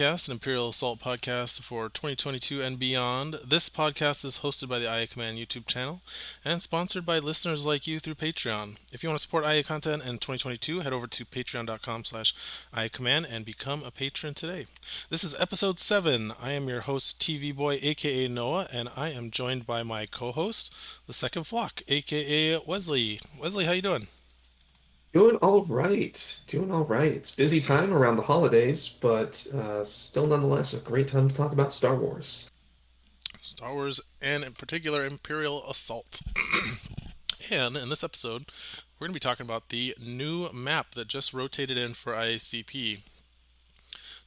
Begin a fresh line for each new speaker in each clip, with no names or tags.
Podcast, an Imperial Assault podcast for 2022 and beyond. This podcast is hosted by the IA Command YouTube channel and sponsored by listeners like you through Patreon. If you want to support IA content in 2022, head over to patreon.com slash Command and become a patron today. This is episode 7. I am your host, TV Boy, aka Noah, and I am joined by my co-host, the Second Flock, aka Wesley. Wesley, how you doing?
Doing all right. Doing all right. It's busy time around the holidays, but uh, still nonetheless a great time to talk about Star Wars.
Star Wars, and in particular, Imperial Assault. and in this episode, we're going to be talking about the new map that just rotated in for IACP.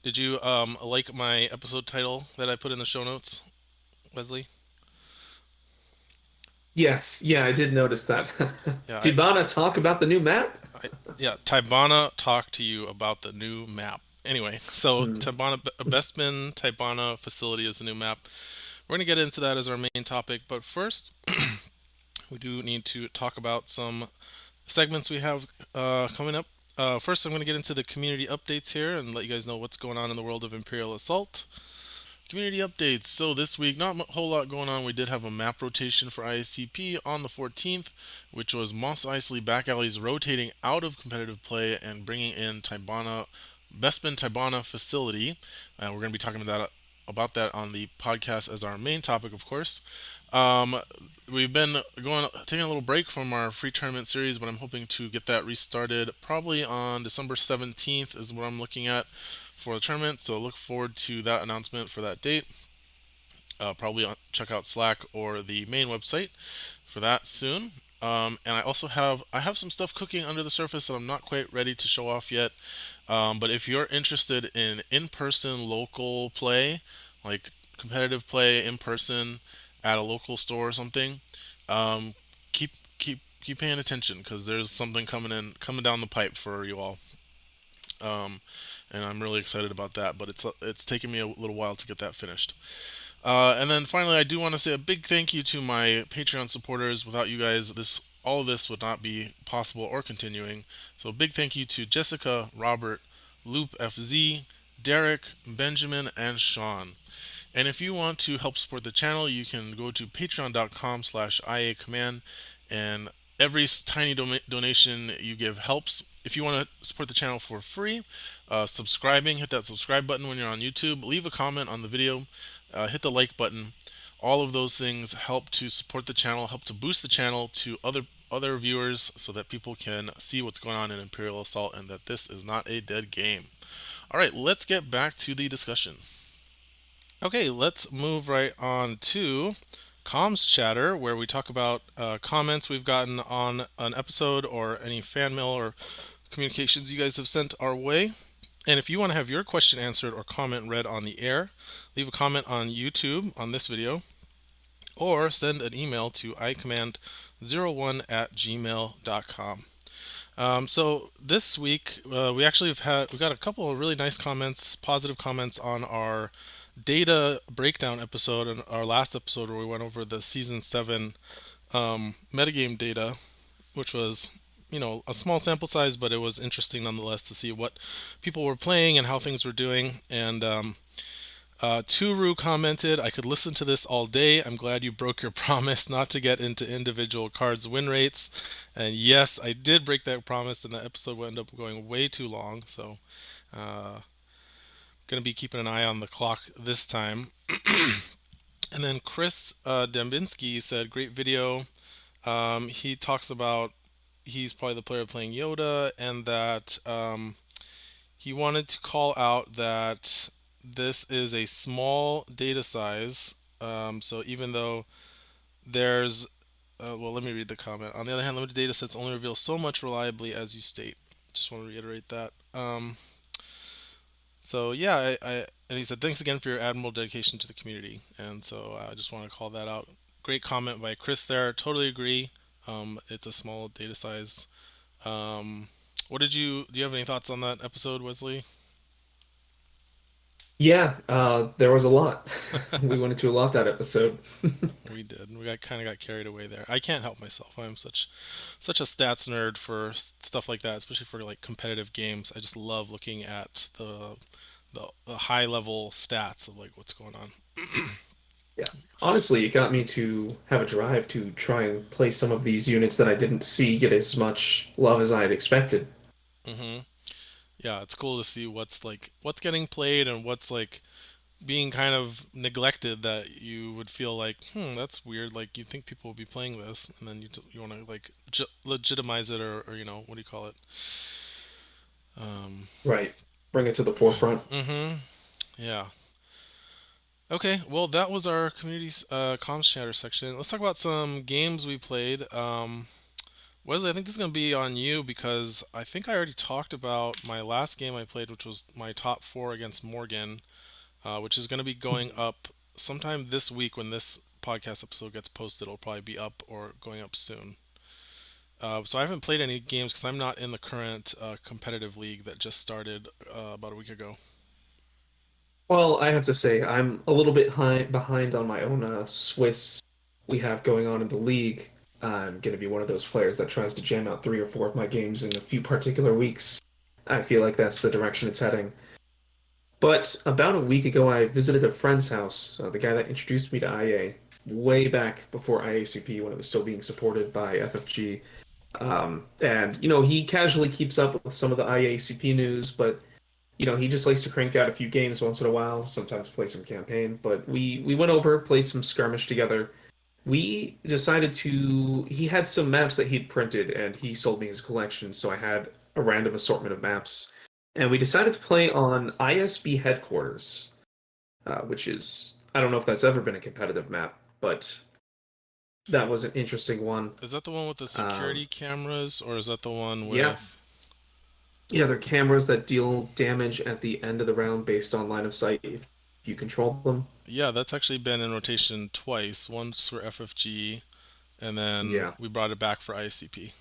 Did you um, like my episode title that I put in the show notes, Wesley?
Yes, yeah, I did notice that.
Yeah,
Did Bana talk about the new map?
Yeah, Tibanna talked to you about the new map. Anyway, so
Hmm.
Tibanna Bespin Tibanna facility is the new map. We're going to get into that as our main topic, but first, we do need to talk about some segments we have uh, coming up. Uh, first, I'm going to get into the community updates here and let you guys know what's going on in the world of Imperial Assault. Community updates. So this week, not a whole lot going on. We did have a map rotation for IACP on the 14th, which was Mos Eisley back alleys rotating out of competitive play and bringing in Tibanna, Bespin Tibanna facility. Uh, we're going to be talking about that, about that on the podcast as our main topic, of course. Um, we've been going taking a little break from our free tournament series, but I'm hoping to get that restarted probably on December 17th is what I'm looking at for the tournament. So look forward to that announcement for that date. Uh, probably check out Slack or the main website for that soon. Um, and I also have I have some stuff cooking under the surface that I'm not quite ready to show off yet. Um, but if you're interested in in-person local play, like competitive play in person at a local store or something, um, keep keep keep paying attention because there's something coming in coming down the pipe for you all. Um, and I'm really excited about that. But it's it's taken me a little while to get that finished. Uh, and then finally, I do want to say a big thank you to my Patreon supporters. Without you guys, this all of this would not be possible or continuing. So a big thank you to Jessica, Robert, Loop FZ, Derek, Benjamin, and Sean. And if you want to help support the channel, you can go to patreon.com slash iacommand and every tiny doma- donation you give helps. If you want to support the channel for free, uh, subscribing, hit that subscribe button when you're on YouTube, leave a comment on the video, uh, hit the like button. All of those things help to support the channel, help to boost the channel to other other viewers so that people can see what's going on in Imperial Assault and that this is not a dead game. All right, let's get back to the discussion. Okay, let's move right on to comms chatter, where we talk about uh, comments we've gotten on an episode or any fan mail or communications you guys have sent our way. And if you want to have your question answered or comment read on the air, leave a comment on YouTube on this video or send an email to icommand01 at gmail.com. Um, so this week uh, we actually have had we got a couple of really nice comments, positive comments on our data breakdown episode and our last episode where we went over the season seven um, metagame data, which was you know a small sample size, but it was interesting nonetheless to see what people were playing and how things were doing. And um, uh, Turu commented, I could listen to this all day. I'm glad you broke your promise not to get into individual cards' win rates. And yes, I did break that promise, and the episode wound up going way too long. So, uh, going to be keeping an eye on the clock this time. and then Chris uh, Dembinski said, Great video. Um, he talks about he's probably the player playing Yoda, and that um, he wanted to call out that this is a small data size. Um, so even though there's, uh, well, let me read the comment. On the other hand, limited data sets only reveal so much reliably as you state. Just want to reiterate that. Um, so yeah, I, I and he said thanks again for your admirable dedication to the community, and so I just want to call that out. Great comment by Chris there. Totally agree. Um, it's a small data size. Um, what did you do? You have any thoughts on that episode, Wesley?
Yeah, uh, there was a lot. We went into a lot that episode.
We did. We got kind of got carried away there. I can't help myself. I'm such such a stats nerd for stuff like that, especially for like competitive games. I just love looking at the the, the high level stats of like what's going on.
Yeah. Honestly, it got me to have a drive to try and play some of these units that I didn't see get as much love as I had expected.
hmm Yeah, it's cool to see what's like what's getting played and what's like being kind of neglected that you would feel like, hmm, that's weird. Like you think people will be playing this, and then you you want to like ge- legitimize it or, or you know what do you call it? Um,
Right. Bring it to the forefront.
mm-hmm. Yeah. Okay. Well, that was our community uh, comms chatter section. Let's talk about some games we played. Um, Wesley, I think this is going to be on you because I think I already talked about my last game I played, which was my top four against Morgan, uh, which is going to be going up sometime this week when this podcast episode gets posted. It'll probably be up or going up soon. Uh, so I haven't played any games because I'm not in the current uh, competitive league that just started uh, about a week ago.
Well, I have to say, I'm a little bit high, behind on my own uh, Swiss we have going on in the league. I'm going to be one of those players that tries to jam out three or four of my games in a few particular weeks. I feel like that's the direction it's heading. But about a week ago, I visited a friend's house, uh, the guy that introduced me to IA, way back before IACP when it was still being supported by FFG. Um, and, you know, he casually keeps up with some of the IACP news, but you know, he just likes to crank out a few games once in a while, sometimes play some campaign. But we we went over, played some skirmish together. We decided to. He had some maps that he'd printed, and he sold me his collection, so I had a random assortment of maps. And we decided to play on ISB headquarters, uh, which is I don't know if that's ever been a competitive map, but that was an interesting one.
Is that the one with the security
Um,
cameras, or is that the one
yeah,
with?
yeah, they're cameras that deal damage at the end of the round based on line of sight if you control them.
Yeah, that's actually been in rotation twice. Once for FFG, and then
Yeah.
we brought it back for IACP.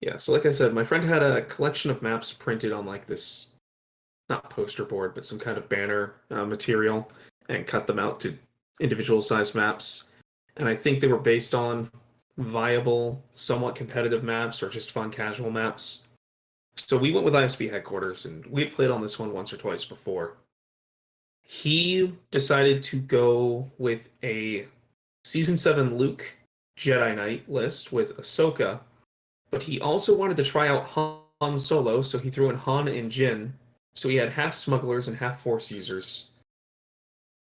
Yeah, so like I said, my friend had a collection of maps printed on like this, not poster board, but some kind of banner uh, material and cut them out to individual sized maps. And I think they were based on viable, somewhat competitive maps or just fun casual maps. So we went with ISB headquarters and we played on this one once or twice before. He decided to go with a season 7 Luke Jedi Knight list with Ahsoka but he also wanted to try out Han Solo, so he threw in Han and Jyn. So he had half smugglers and half Force users.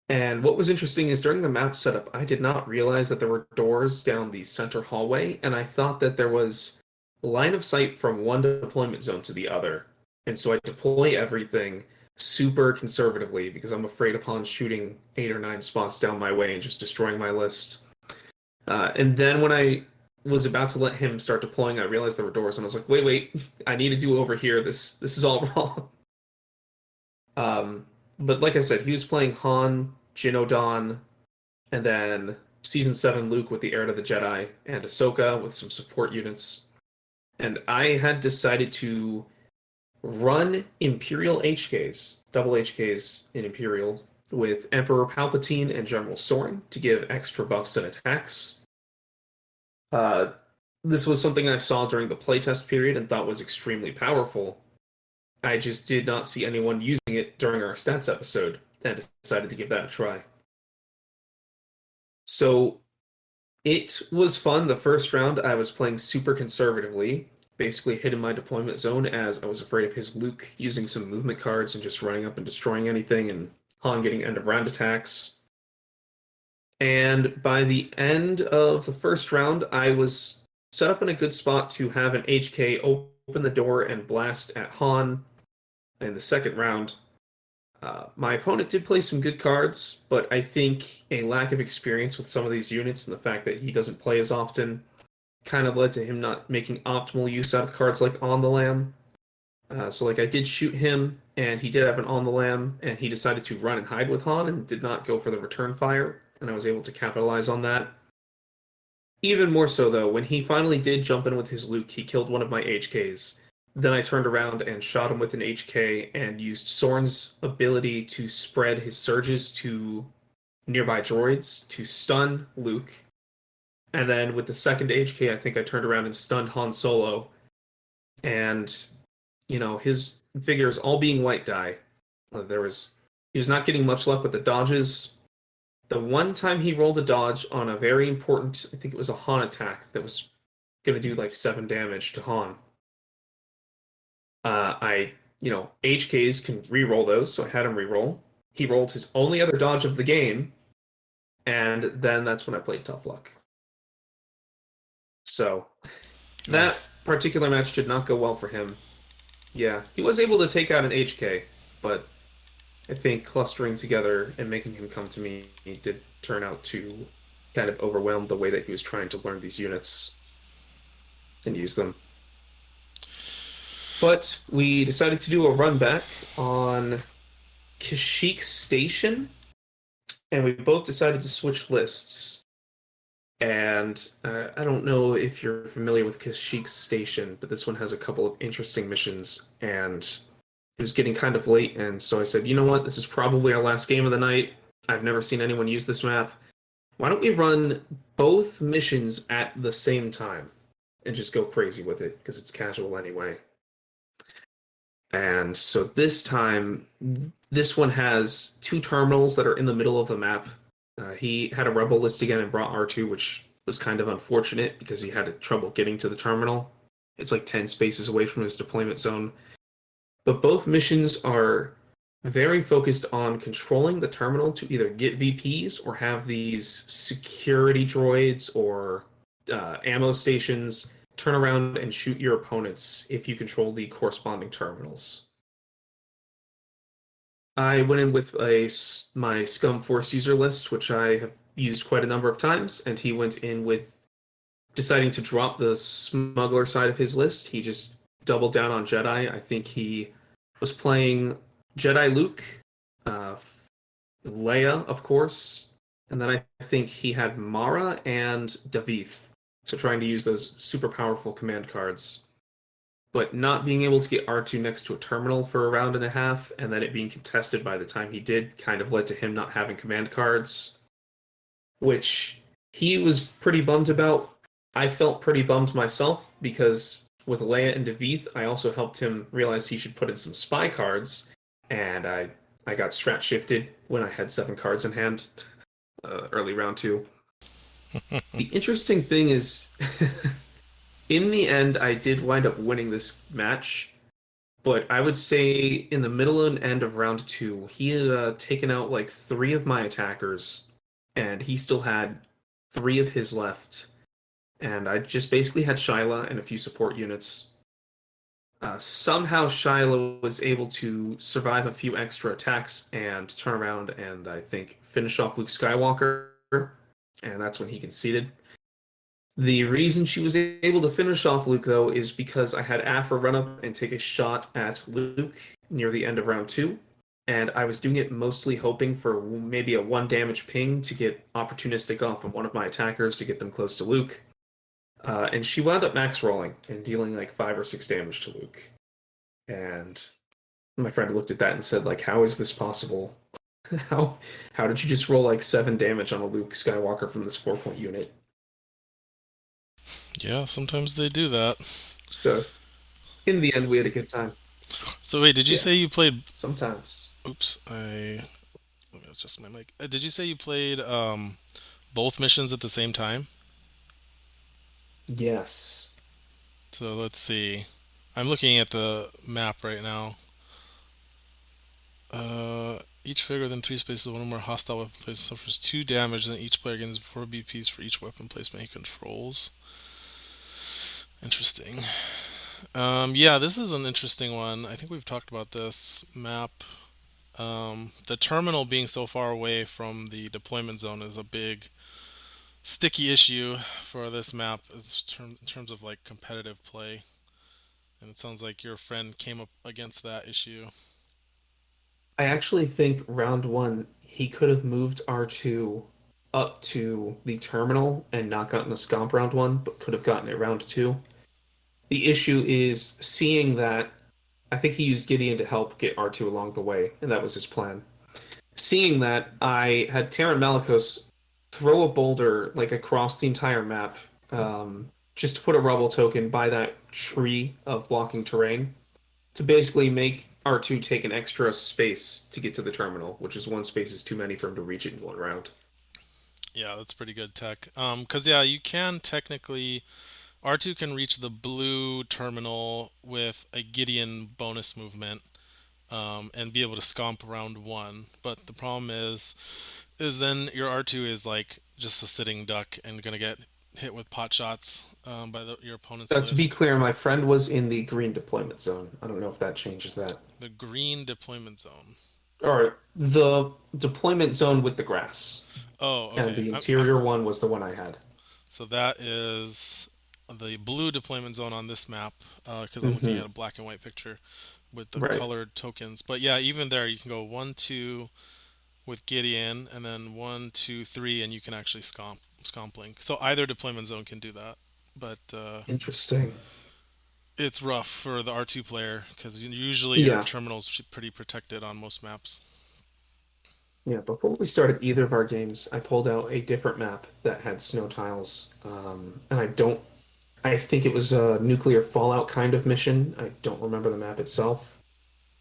And what was interesting is during the map setup, I did not realize that there were doors down the center hallway, and I thought that there was line of sight from one deployment zone to the other. And so I deploy everything super conservatively because I'm afraid of Han shooting eight or nine spots down my way and just destroying my list. Uh, and then when I was about to let him start deploying, I realized there were doors, and I was like, "Wait, wait, I need to do over here. This this is all wrong." Um, but like I said, he was playing Han, Jyn Odan, and then season seven Luke with the Heir to the Jedi, and Ahsoka with some support units. And I had decided to run Imperial HKs, double HKs in Imperial, with Emperor Palpatine and General Sorin to give extra buffs and attacks uh, this was something I saw during the playtest period and thought was extremely powerful. I just did not see anyone using it during our stats episode and decided to give that a try. So it was fun. The first round, I was playing super conservatively, basically hid in my deployment zone as I was afraid of his Luke using some movement cards and just running up and destroying anything, and Han getting end of round attacks. And by the end of the first round, I was set up in a good spot to have an HK open the door and blast at Han in the second round. Uh, my opponent did play some good cards, but I think a lack of experience with some of these units and the fact that he doesn't play as often kind of led to him not making optimal use out of cards like On the Lam. Uh, so, like, I did shoot him, and he did have an On the Lam, and he decided to run and hide with Han and did not go for the return fire and I was able to capitalize on that. Even more so, though, when he finally did jump in with his Luke, he killed one of my HKs. Then I turned around and shot him with an HK and used Sorin's ability to spread his surges to nearby droids to stun Luke. And then with the second HK, I think I turned around and stunned Han Solo. And, you know, his figures all being white die, Uh, there was he was not getting much luck with the dodges. The one time he rolled a dodge on a very important, I think it was a Han attack that was going to do like seven damage to Han. Uh, I, you know, HKs can re-roll those, so I had him re-roll. He rolled his only other dodge of the game, and then that's when I played Tough Luck. So that particular match did not go well for him. Yeah, he was able to take out an HK, but I think clustering together and making him come to me did turn out to kind of overwhelm the way that he was trying to learn these units and use them. But we decided to do a run back on Kashyyyk Station, and we both decided to switch lists. And uh, I don't know if you're familiar with Kashyyyk Station, but this one has a couple of interesting missions, and it was getting kind of late, and so I said, you know what, this is probably our last game of the night. I've never seen anyone use this map. Why don't we run both missions at the same time and just go crazy with it because it's casual anyway. And so this time, this one has two terminals that are in the middle of the map uh, he had a rebel list again and brought R2, which was kind of unfortunate because he had trouble getting to the terminal. It's like 10 spaces away from his deployment zone. But both missions are very focused on controlling the terminal to either get VPs or have these security droids or uh, ammo stations turn around and shoot your opponents if you control the corresponding terminals. I went in with a my Scum Force user list, which I have used quite a number of times, and he went in with deciding to drop the smuggler side of his list. He just doubled down on Jedi. I think he was playing Jedi Luke, uh, Leia, of course, and then I think he had Mara and Davith. So trying to use those super powerful command cards but not being able to get R2 next to a terminal for a round and a half, and then it being contested by the time he did, kind of led to him not having command cards, which he was pretty bummed about. I felt pretty bummed myself because with Leia and Davith, I also helped him realize he should put in some spy cards, and I I got strat shifted when I had seven cards in hand, uh, early round two. the interesting thing is. in the end, I did wind up winning this match, but I would say in the middle and end of round two, he had uh, taken out like three of my attackers, and he still had three of his left. And I just basically had Shyla and a few support units. Uh, somehow Shyla was able to survive a few extra attacks and turn around and I think finish off Luke Skywalker, and that's when he conceded. The reason she was able to finish off Luke, though, is because I had Aphra run up and take a shot at Luke near the end of round two. And I was doing it mostly hoping for maybe a one damage ping to get opportunistic off of one of my attackers to get them close to Luke. Uh, and she wound up max rolling and dealing like five or six damage to Luke. And my friend looked at that and said, like, how is this possible? how how did you just roll like seven damage on a Luke Skywalker from this four point unit?
Yeah, sometimes they do that.
So, in the end, we had a good time.
So wait, did you yeah. say you played?
Sometimes.
Oops, I. Let me adjust my mic. Uh, did you say you played um, both missions at the same time?
Yes.
So let's see. I'm looking at the map right now. Uh, each figure within three spaces of one or more hostile weapon placement suffers two damage, and each player gains four VPs for each weapon placement he controls. Interesting. Um, yeah, this is an interesting one. I think we've talked about this map. Um, the terminal being so far away from the deployment zone is a big sticky issue for this map in terms of like competitive play. And it sounds like your friend came up against that issue.
I actually think round one he could have moved R2 up to the terminal and not gotten a scomp round one, but could have gotten it round two. The issue is seeing that I think he used Gideon to help get R2 along the way, and that was his plan. Seeing that, I had Taron Malicos throw a boulder like across the entire map, um, just to put a rubble token by that tree of blocking terrain, to basically make R2 take an extra space to get to the terminal, which is one space is too many for him to reach it in one round.
Yeah, that's pretty good tech. Um, because yeah, you can technically R2 can reach the blue terminal with a Gideon bonus movement, um, and be able to scomp around one. But the problem is, is then your R2 is like just a sitting duck and gonna get hit with pot shots um, by the, your opponent's
Uh,
list.
to be clear, my friend was in the green deployment zone. I don't know if that changes that.
The green deployment zone.
Or the deployment zone with the grass.
Oh, okay.
And the interior one was the one I had.
So that is the blue deployment zone on this map, because I'm looking
Mhm.
at a black and white picture with the
Right.
colored tokens. But yeah, even there, you can go one, two with Gideon, and then one, two, three, and you can actually scomp scomp link. So either deployment zone can do that, but uh,
Interesting.
it's rough for the R2 player because usually your
Yeah.
terminal's pretty protected on most maps.
Yeah, before we started either of our games, I pulled out a different map that had snow tiles. Um, and I don't, I think it was a nuclear fallout kind of mission. I don't remember the map itself.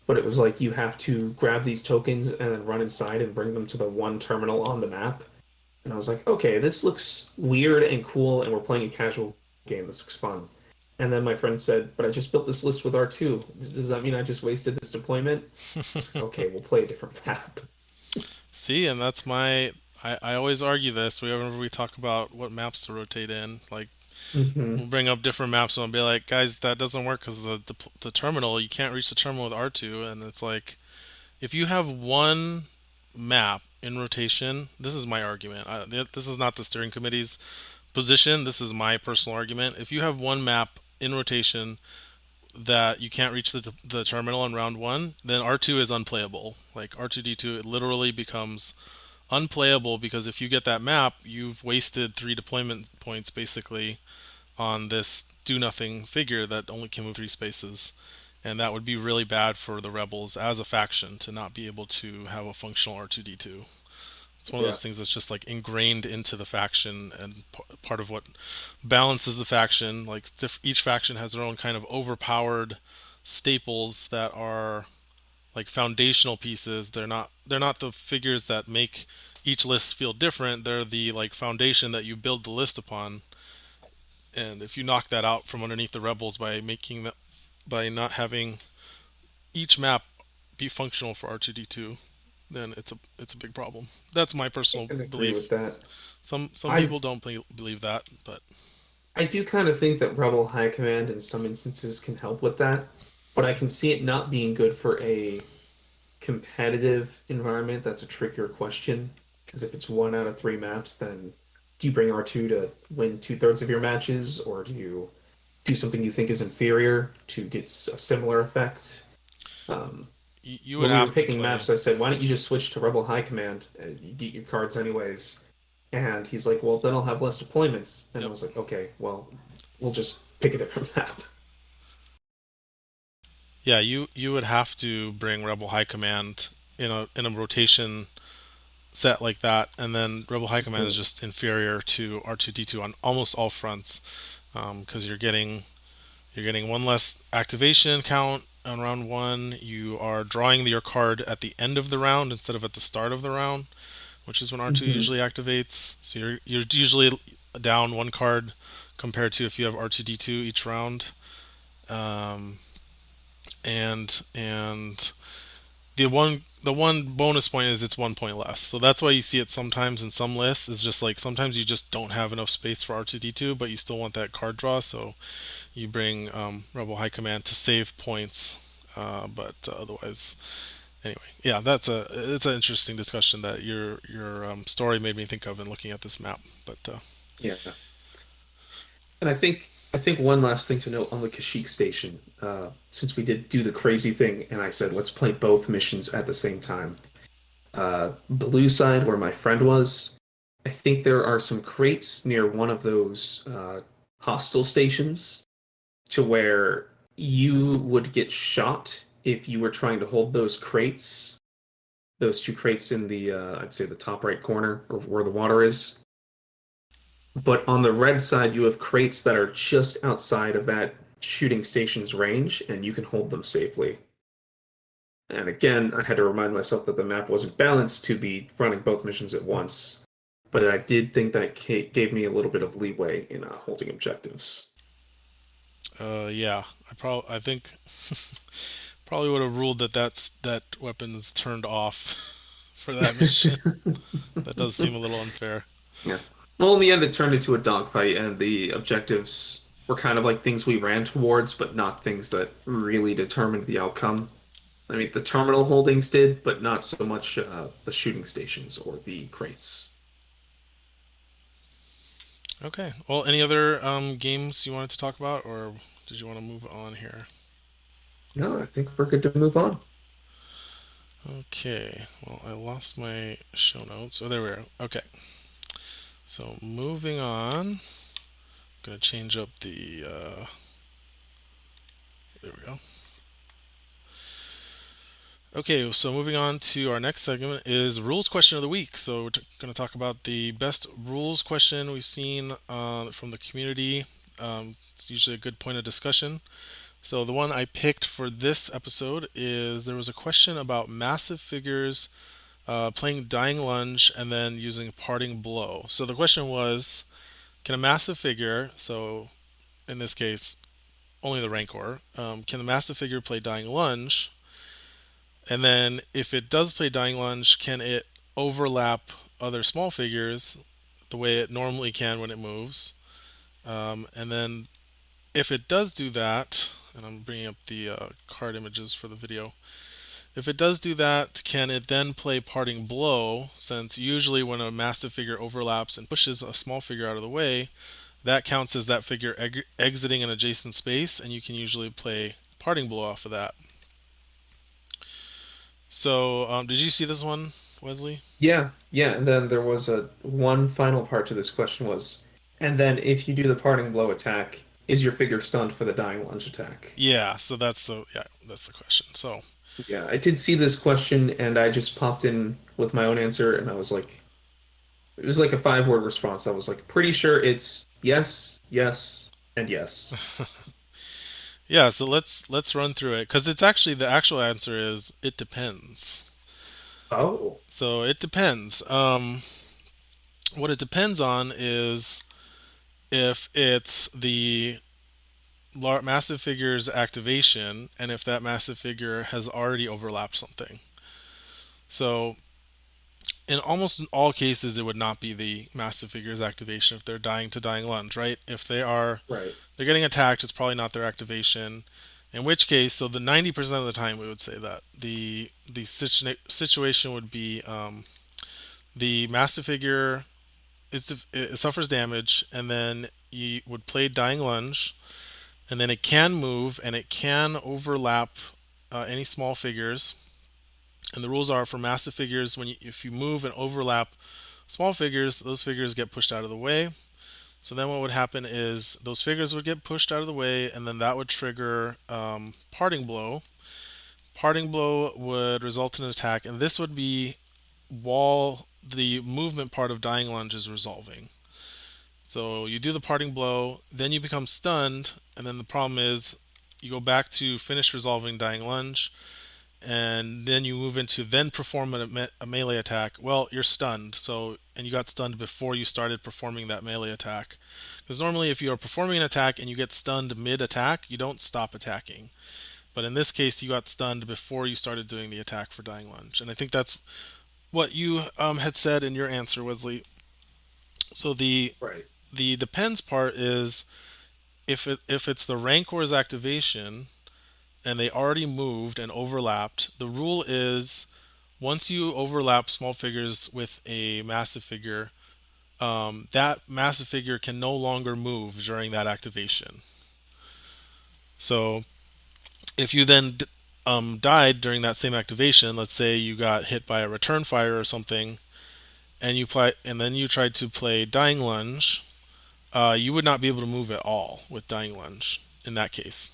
But it was like you have to grab these tokens and then run inside and bring them to the one terminal on the map. And I was like, okay, this looks weird and cool, and we're playing a casual game. This looks fun. And then my friend said, but I just built this list with R2. Does that mean I just wasted this deployment? okay, we'll play a different map.
See, and that's my. I, I always argue this whenever we talk about what maps to rotate in. Like,
Mhm.
we'll bring up different maps and I'll be like, guys, that doesn't work because the, the the terminal you can't reach the terminal with R2, and it's like, if you have one map in rotation, this is my argument. I, this is not the steering committee's position. This is my personal argument. If you have one map in rotation that you can't reach the the terminal in round one, then R2 is unplayable. Like R2D2, it literally becomes unplayable because if you get that map, you've wasted three deployment points basically on this do nothing figure that only can move three spaces. And that would be really bad for the rebels as a faction to not be able to have a functional R2D2. It's one of
Yeah.
those things that's just like ingrained into the faction and p- part of what balances the faction. Like diff- each faction has their own kind of overpowered staples that are like foundational pieces. They're not they're not the figures that make each list feel different. They're the like foundation that you build the list upon. And if you knock that out from underneath the rebels by making that by not having each map be functional for R2D2, then it's a it's a big problem. That's my personal belief.
with that.
Some some
I-
people don't believe that, but
I do kind of think that Rebel High Command in some instances can help with that, but I can see it not being good for a competitive environment. That's a trickier question because if it's one out of three maps, then do you bring R2 to win two thirds of your matches, or do you do something you think is inferior to get a similar effect? Um,
you, you
when
would
we
have
were picking maps, I said, why don't you just switch to Rebel High Command? And you get your cards anyways. And he's like, well, then I'll have less deployments. And I was like, okay, well, we'll just pick a different map.
Yeah, you you would have to bring Rebel High Command in a in a rotation set like that, and then Rebel High Command is hmm. just inferior to R2D2 on almost all fronts, um, because you're getting you're getting one less activation count on round one. You are drawing your card at the end of the round instead of at the start of the round, which is when R2
Mhm.
usually activates. So you're you're usually down one card compared to if you have R2D2 each round. Um, and and the one the one bonus point is it's one point less. So that's why you see it sometimes in some lists. Is just like sometimes you just don't have enough space for R2D2, but you still want that card draw. So you bring um, Rebel High Command to save points. Uh, but uh, otherwise, anyway, yeah, that's a it's an interesting discussion that your your um, story made me think of in looking at this map. But uh,
Yeah. And I think I think one last thing to note on the Kashyyyk station, uh, since we did do the crazy thing, and I said let's play both missions at the same time. Uh, blue side, where my friend was, I think there are some crates near one of those uh, hostile stations, to where you would get shot if you were trying to hold those crates. Those two crates in the, uh, I'd say the top right corner, or where the water is. But on the red side, you have crates that are just outside of that shooting station's range, and you can hold them safely. And again, I had to remind myself that the map wasn't balanced to be running both missions at once. But I did think that gave me a little bit of leeway in uh, holding objectives.
Uh, yeah, I probably I think probably would have ruled that that's that weapon's turned off for that mission. that does seem a little unfair.
Yeah. Well, in the end, it turned into a dogfight, and the objectives were kind of like things we ran towards, but not things that really determined the outcome. I mean, the terminal holdings did, but not so much uh, the shooting stations or the crates.
Okay. Well, any other um, games you wanted to talk about, or did you want to move on here?
No, I think we're good to move on.
Okay. Well, I lost my show notes. Oh, there we are. Okay. So moving on, I'm gonna change up the. Uh, there we go. Okay, so moving on to our next segment is rules question of the week. So we're t- going to talk about the best rules question we've seen uh, from the community. Um, it's usually a good point of discussion. So the one I picked for this episode is there was a question about massive figures uh, playing Dying Lunge and then using Parting Blow. So the question was, can a massive figure, so in this case, only the Rancor, um, can the massive figure play Dying Lunge? And then if it does play Dying Lunge, can it overlap other small figures the way it normally can when it moves? Um, and then if it does do that, and I'm bringing up the uh, card images for the video. If it does do that, can it then play Parting Blow? Since usually when a massive figure overlaps and pushes a small figure out of the way, that counts as that figure eg- exiting an adjacent space, and you can usually play Parting Blow off of that. So, um, did you see this one, Wesley?
Yeah, yeah. And then there was a one final part to this question was, and then if you do the Parting Blow attack, is your figure stunned for the dying lunge attack?
Yeah, so that's the yeah, that's the question. So
yeah, I did see this question and I just popped in with my own answer and I was like it was like a five word response. I was like pretty sure it's yes, yes, and yes.
yeah, so let's let's run through it cuz it's actually the actual answer is it depends.
Oh.
So it depends. Um what it depends on is if it's the massive figure's activation and if that massive figure has already overlapped something. So in almost all cases it would not be the massive figure's activation if they're dying to dying lunge, right? If they are
right.
they're getting attacked, it's probably not their activation. In which case, so the 90% of the time we would say that the the situa- situation would be um, the massive figure it suffers damage, and then you would play Dying Lunge, and then it can move and it can overlap uh, any small figures. And the rules are for massive figures when you, if you move and overlap small figures, those figures get pushed out of the way. So then what would happen is those figures would get pushed out of the way, and then that would trigger um, parting blow. Parting blow would result in an attack, and this would be while the movement part of dying lunge is resolving. So you do the parting blow, then you become stunned, and then the problem is you go back to finish resolving dying lunge, and then you move into then perform a, me- a melee attack. Well, you're stunned, so and you got stunned before you started performing that melee attack. Because normally, if you are performing an attack and you get stunned mid attack, you don't stop attacking. But in this case, you got stunned before you started doing the attack for dying lunge, and I think that's what you um, had said in your answer, Wesley. So the
right.
The depends part is if it if it's the Rancor's activation and they already moved and overlapped, the rule is once you overlap small figures with a massive figure, um, that massive figure can no longer move during that activation. So if you then um, died during that same activation, let's say you got hit by a return fire or something, and you play, and then you tried to play Dying Lunge, uh, you would not be able to move at all with Dying Lunge in that case.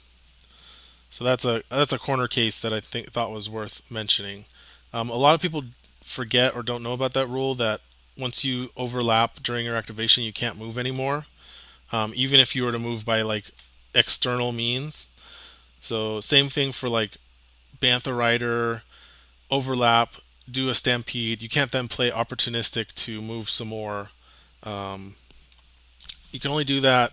So that's a that's a corner case that I think thought was worth mentioning. Um, a lot of people forget or don't know about that rule that once you overlap during your activation, you can't move anymore, um, even if you were to move by like external means. So same thing for like Bantha Rider, overlap, do a stampede. You can't then play opportunistic to move some more. Um, you can only do that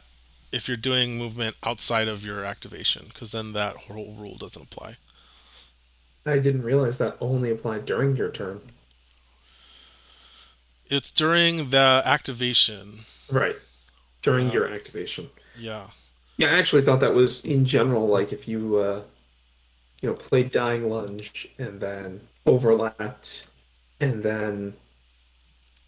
if you're doing movement outside of your activation, because then that whole rule doesn't apply.
I didn't realize that only applied during your turn.
It's during the activation.
Right. During
Uh,
your activation.
Yeah.
Yeah, I actually thought that was in general, like if you uh you know, played Dying Lunge and then overlapped and then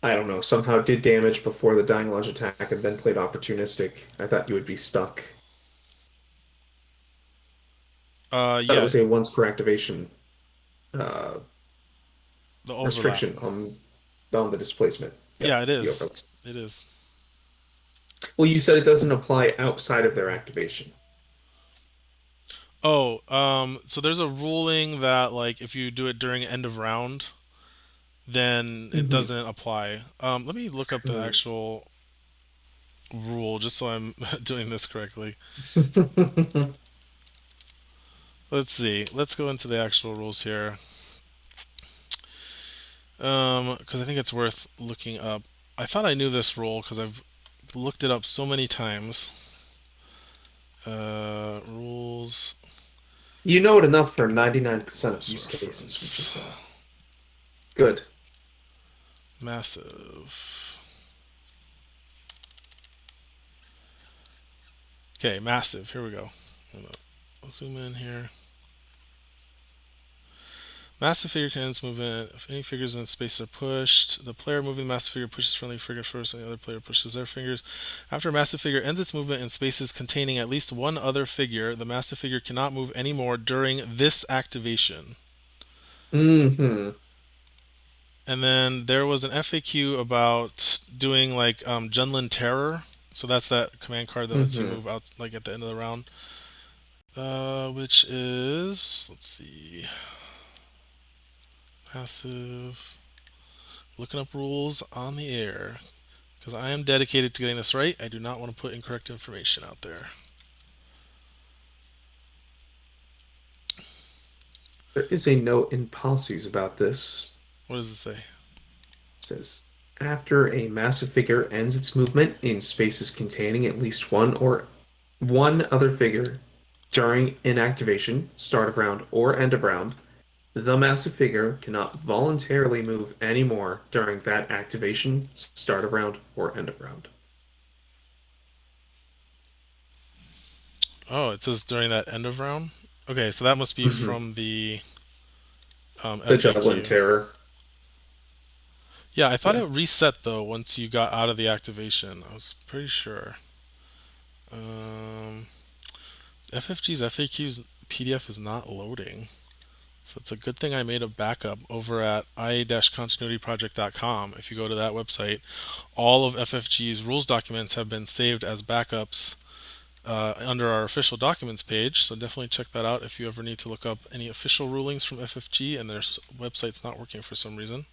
I don't know, somehow did damage before the Dying Lunge attack and then played opportunistic, I thought you would be stuck.
Uh,
That
yeah.
was a once per activation uh restriction on on the displacement.
Yeah, it is. It is.
Well, you said it doesn't apply outside of their activation.
Oh, um, so there's a ruling that like if you do it during end of round, then it
Mhm.
doesn't apply. Um, let me look up the actual rule just so I'm doing this correctly. Let's see. Let's go into the actual rules here. Um, because I think it's worth looking up. I thought I knew this rule because I've looked it up so many times. Uh, rules.
You know it enough for 99% of use cases, which is uh, good.
Massive. Okay, massive. Here we go. I'll zoom in here. Massive figure can movement. If any figures in space are pushed, the player moving the massive figure pushes friendly figure first, and the other player pushes their fingers. After a massive figure ends its movement in spaces containing at least one other figure, the massive figure cannot move anymore during this activation.
Mm hmm
And then there was an FAQ about doing like um, Jundland Terror. So that's that command card that lets you
Mhm.
move out like at the end of the round. Uh, which is let's see, massive. Looking up rules on the air because I am dedicated to getting this right. I do not want to put incorrect information out there.
There is a note in policies about this.
What does it say?
It says after a massive figure ends its movement in spaces containing at least one or one other figure during inactivation, start of round, or end of round, the massive figure cannot voluntarily move anymore during that activation, start of round, or end of round.
Oh, it says during that end of round. Okay, so that must be
Mhm.
from the um,
The
FAQ.
Jundland Terror.
Yeah, I thought
Yeah.
it reset though once you got out of the activation. I was pretty sure. Um, FFG's FAQ's PDF is not loading. So it's a good thing I made a backup over at ia-continuityproject.com. If you go to that website, all of FFG's rules documents have been saved as backups uh, under our official documents page. So definitely check that out if you ever need to look up any official rulings from FFG and their website's not working for some reason.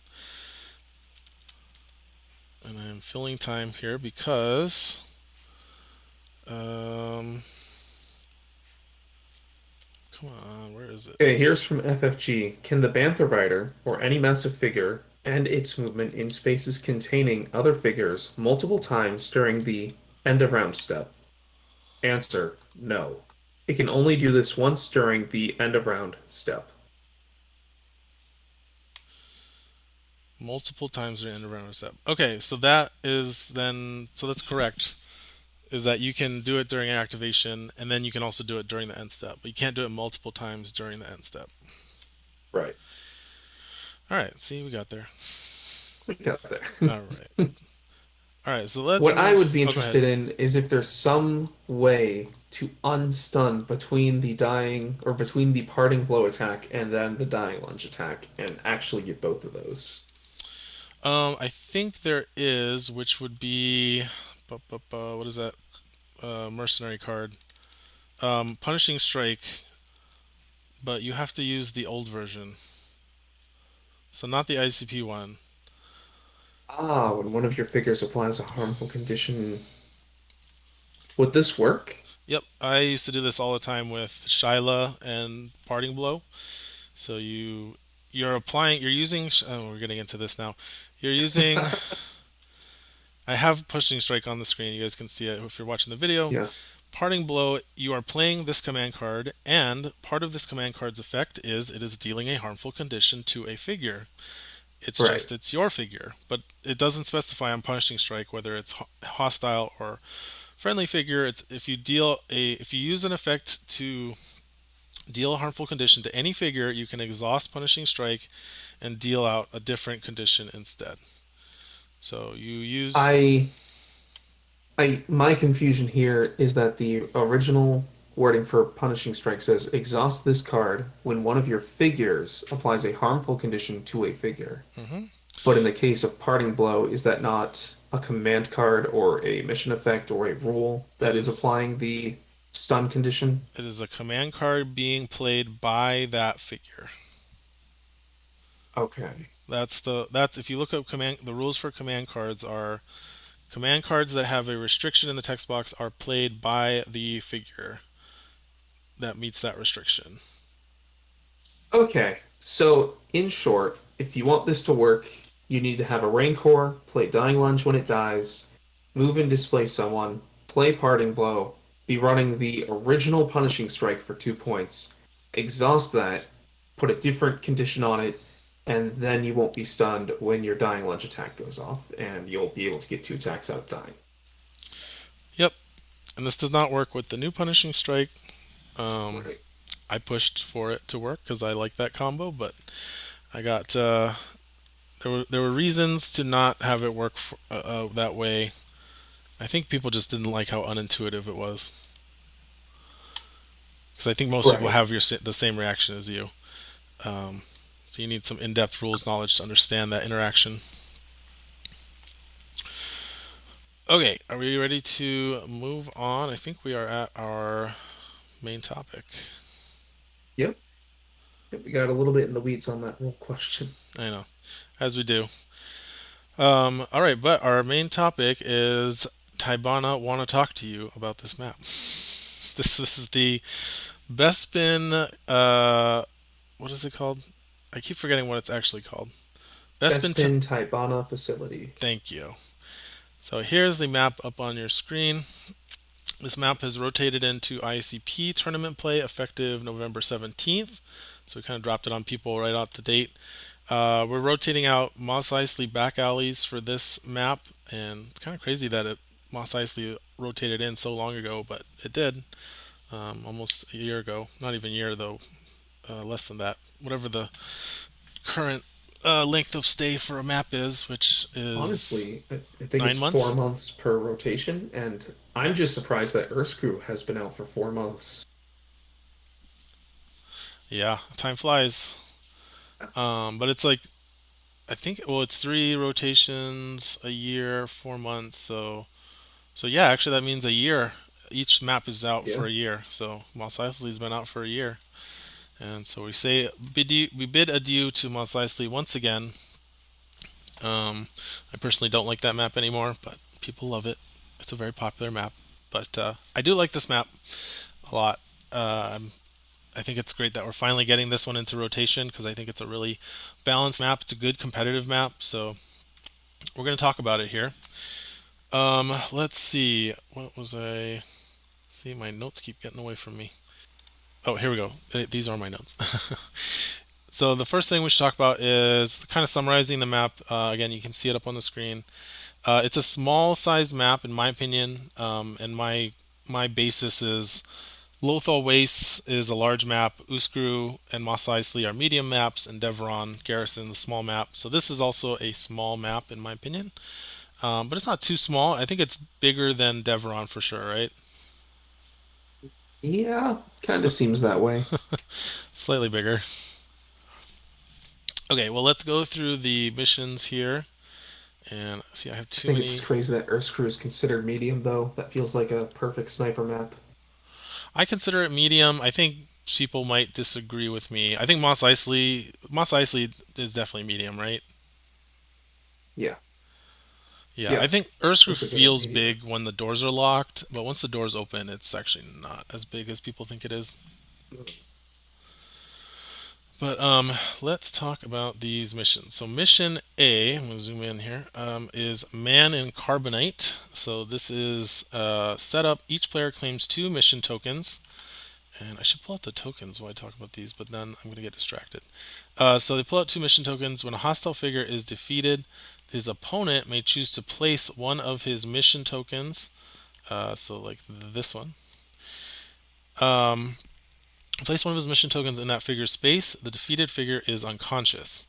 And I'm filling time here because um come on, where is it?
Okay, here's from FFG. Can the Bantha Rider, or any massive figure, end its movement in spaces containing other figures multiple times during the end of round step? Answer no. It can only do this once during the end of round step.
Multiple times during end of round step. Okay, so that is then so that's correct. Is that you can do it during activation and then you can also do it during the end step. But you can't do it multiple times during the end step.
Right.
Alright, see we got there.
We got there.
Alright. Alright, so let's
what I would be
oh,
interested
ahead.
in is if there's some way to unstun between the dying or between the parting blow attack and then the dying lunge attack and actually get both of those.
Um, I think there is, which would be, bu- bu- bu- what is that? Uh, mercenary card. Um, punishing strike, but you have to use the old version. So not the IACP one.
Ah, when one of your figures applies a harmful condition. Would this work?
Yep, I used to do this all the time with Shyla and Parting Blow. So you you're applying. You're using. Oh, we're getting into this now. You're using. I have punishing strike on the screen. You guys can see it if you're watching the video.
Yeah.
Parting blow. You are playing this command card, and part of this command card's effect is it is dealing a harmful condition to a figure. It's
Right.
just it's your figure, but it doesn't specify on punishing strike whether it's hostile or friendly figure. It's if you deal a if you use an effect to deal a harmful condition to any figure, you can exhaust punishing strike and deal out a different condition instead. So you use
I, I, my confusion here is that the original wording for punishing strike says exhaust this card when one of your figures applies a harmful condition to a figure.
Mhm.
But in the case of parting blow, is that not a command card or a mission effect or a rule that is
Yes.
applying the stun condition?
it is a command card being played by that figure.
Okay.
That's the that's if you look up command the rules for command cards are command cards that have a restriction in the text box are played by the figure that meets that restriction.
Okay, so in short, if you want this to work, you need to have a Rancor, play Dying Lunge when it dies, move and display someone, play Parting Blow, be running the original Punishing Strike for two points, exhaust that, put a different condition on it, and then you won't be stunned when your Dying Lunge attack goes off, and you'll be able to get two attacks out of dying.
Yep. And this does not work with the new punishing strike. Um,
Right.
I pushed for it to work because I like that combo, but I got uh, there were there were reasons to not have it work for, uh, uh, that way. I think people just didn't like how unintuitive it was. Because I think most people have your the same reaction as you. Um, so you need some in-depth rules knowledge to understand that interaction. Okay, are we ready to move on? I think we are at our main topic.
Yep. Yep, We got a little bit in the weeds on that rule question.
I know, as we do. Um, all right, but our main topic is Tibanna want to talk to you about this map. This is the Bespin. Uh, what is it called? I keep forgetting what it's actually called. Bespin. T-
Bespin facility.
Thank you. So here's the map up on your screen. This map has rotated into ICP tournament play effective November 17th. So we kind of dropped it on people right out to date. Uh, we're rotating out Mos Eisley back alleys for this map, and it's kind of crazy that it Mos Eisley rotated in so long ago, but it did. Um, almost a year ago. Not even a year, though. Uh, less than that. Whatever the current uh, length of stay for a map is, which is
Honestly, I think it's
months?
four months per rotation, and I'm just surprised that Uscru has been out for four months.
Yeah, time flies. Um, but it's like, I think, well, it's three rotations a year, four months. So, so yeah, actually, that means a year. Each map is out
Yeah.
for a year. So Mos Eisley's been out for a year, and so we say bid we bid adieu to Mos Eisley once again. Um, I personally don't like that map anymore, but people love it. It's a very popular map. But uh, I do like this map a lot. Uh, I think it's great that we're finally getting this one into rotation because I think it's a really balanced map. It's a good competitive map, so we're going to talk about it here. Um, let's see. What was I? See, my notes keep getting away from me. Oh, here we go. These are my notes. so the first thing we should talk about is kind of summarizing the map. Uh, again, you can see it up on the screen. Uh, it's a small size map, in my opinion, um, and my my basis is Lothal Wastes is a large map. Uscru and Mos Eisley are medium maps, and Devron Garrison is a small map. So this is also a small map, in my opinion. Um, but it's not too small. I think it's bigger than Devron for sure, right?
Yeah, kind of seems that way.
Slightly bigger. Okay, well, let's go through the missions here. And see, I have
I
too
think
many.
it's crazy that Uscru is considered medium, though. That feels like a perfect sniper map.
I consider it medium. I think people might disagree with me. I think Mos Eisley, Mos Eisley is definitely medium, right?
Yeah.
Yeah,
Yeah.
I think Uscru
That's a good
feels big when the doors are locked, but once the doors open, it's actually not as big as people think it is. But um, let's talk about these missions. So mission A, I'm gonna zoom in here, um, is Man in Carbonite. So this is uh, set up. Each player claims two mission tokens. And I should pull out the tokens while I talk about these, but then I'm going to get distracted. Uh, so they pull out two mission tokens. When a hostile figure is defeated, his opponent may choose to place one of his mission tokens. Uh, so like this one. Um, place one of his mission tokens in that figure's space. The defeated figure is unconscious.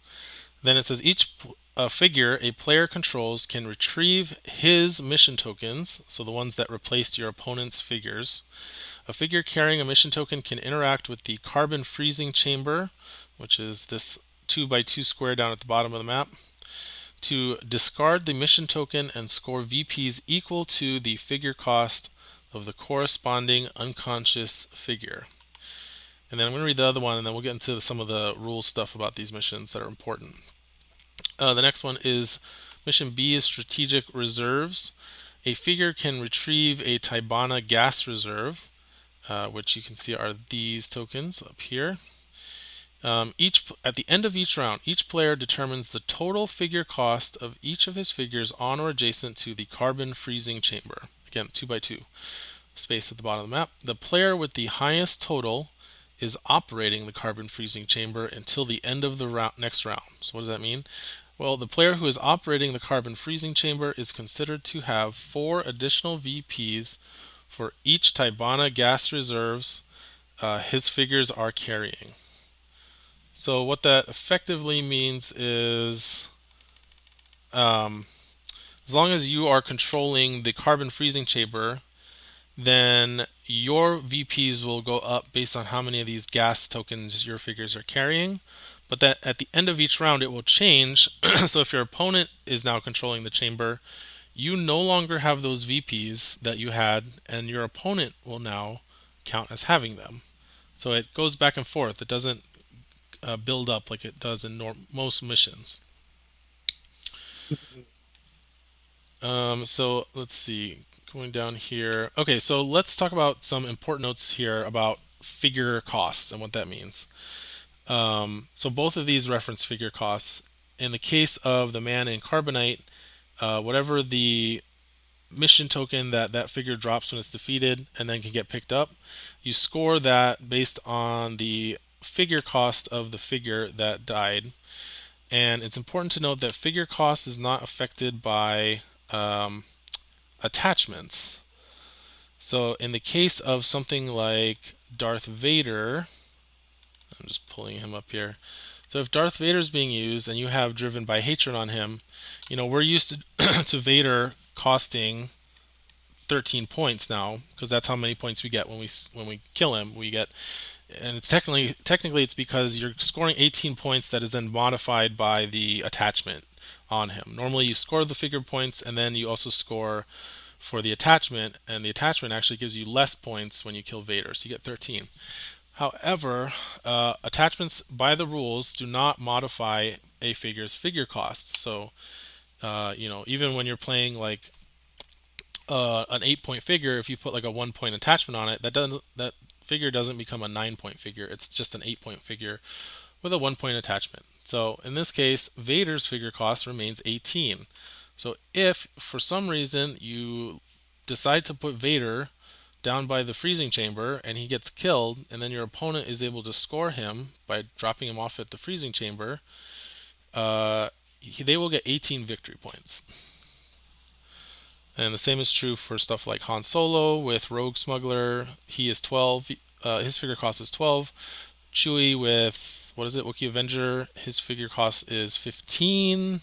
Then it says each uh, figure a player controls can retrieve his mission tokens, so the ones that replaced your opponent's figures. A figure carrying a mission token can interact with the carbon freezing chamber, which is this 2 by 2 square down at the bottom of the map, to discard the mission token and score VPs equal to the figure cost of the corresponding unconscious figure. And then I'm going to read the other one, and then we'll get into some of the rules stuff about these missions that are important. Uh, the next one is mission B is strategic reserves. A figure can retrieve a Tibanna gas reserve uh, which you can see are these tokens up here. Um, each at the end of each round, each player determines the total figure cost of each of his figures on or adjacent to the carbon freezing chamber. Again, two by two space at the bottom of the map. The player with the highest total is operating the carbon freezing chamber until the end of the round, next round. So what does that mean? Well, the player who is operating the carbon freezing chamber is considered to have four additional VPs for each Tibanna gas reserves uh, his figures are carrying. So what that effectively means is um, as long as you are controlling the carbon freezing chamber, then your VPs will go up based on how many of these gas tokens your figures are carrying. But that at the end of each round it will change. so if your opponent is now controlling the chamber, you no longer have those VPs that you had, and your opponent will now count as having them. So it goes back and forth. It doesn't uh, build up like it does in norm- most missions. Um, so let's see, going down here. Okay, so let's talk about some important notes here about figure costs and what that means. Um, so both of these reference figure costs. In the case of the man in Carbonite, uh, whatever the mission token that that figure drops when it's defeated and then can get picked up, you score that based on the figure cost of the figure that died. And it's important to note that figure cost is not affected by um, attachments. So, in the case of something like Darth Vader, I'm just pulling him up here. So if Darth Vader is being used and you have driven by hatred on him, you know we're used to, to Vader costing 13 points now because that's how many points we get when we when we kill him. We get and it's technically technically it's because you're scoring 18 points that is then modified by the attachment on him. Normally you score the figure points and then you also score for the attachment and the attachment actually gives you less points when you kill Vader. So you get 13. However, uh, attachments by the rules do not modify a figure's figure costs. So, uh, you know, even when you're playing like uh, an eight-point figure, if you put like a one-point attachment on it, that doesn't that figure doesn't become a nine-point figure. It's just an eight-point figure with a one-point attachment. So in this case, Vader's figure cost remains 18. So if for some reason you decide to put Vader down by the freezing chamber and he gets killed, and then your opponent is able to score him by dropping him off at the freezing chamber, uh, he, they will get 18 victory points. And the same is true for stuff like Han Solo with Rogue Smuggler. He is 12. Uh, his figure cost is 12. Chewie with what is it? Wookiee Avenger. His figure cost is 15,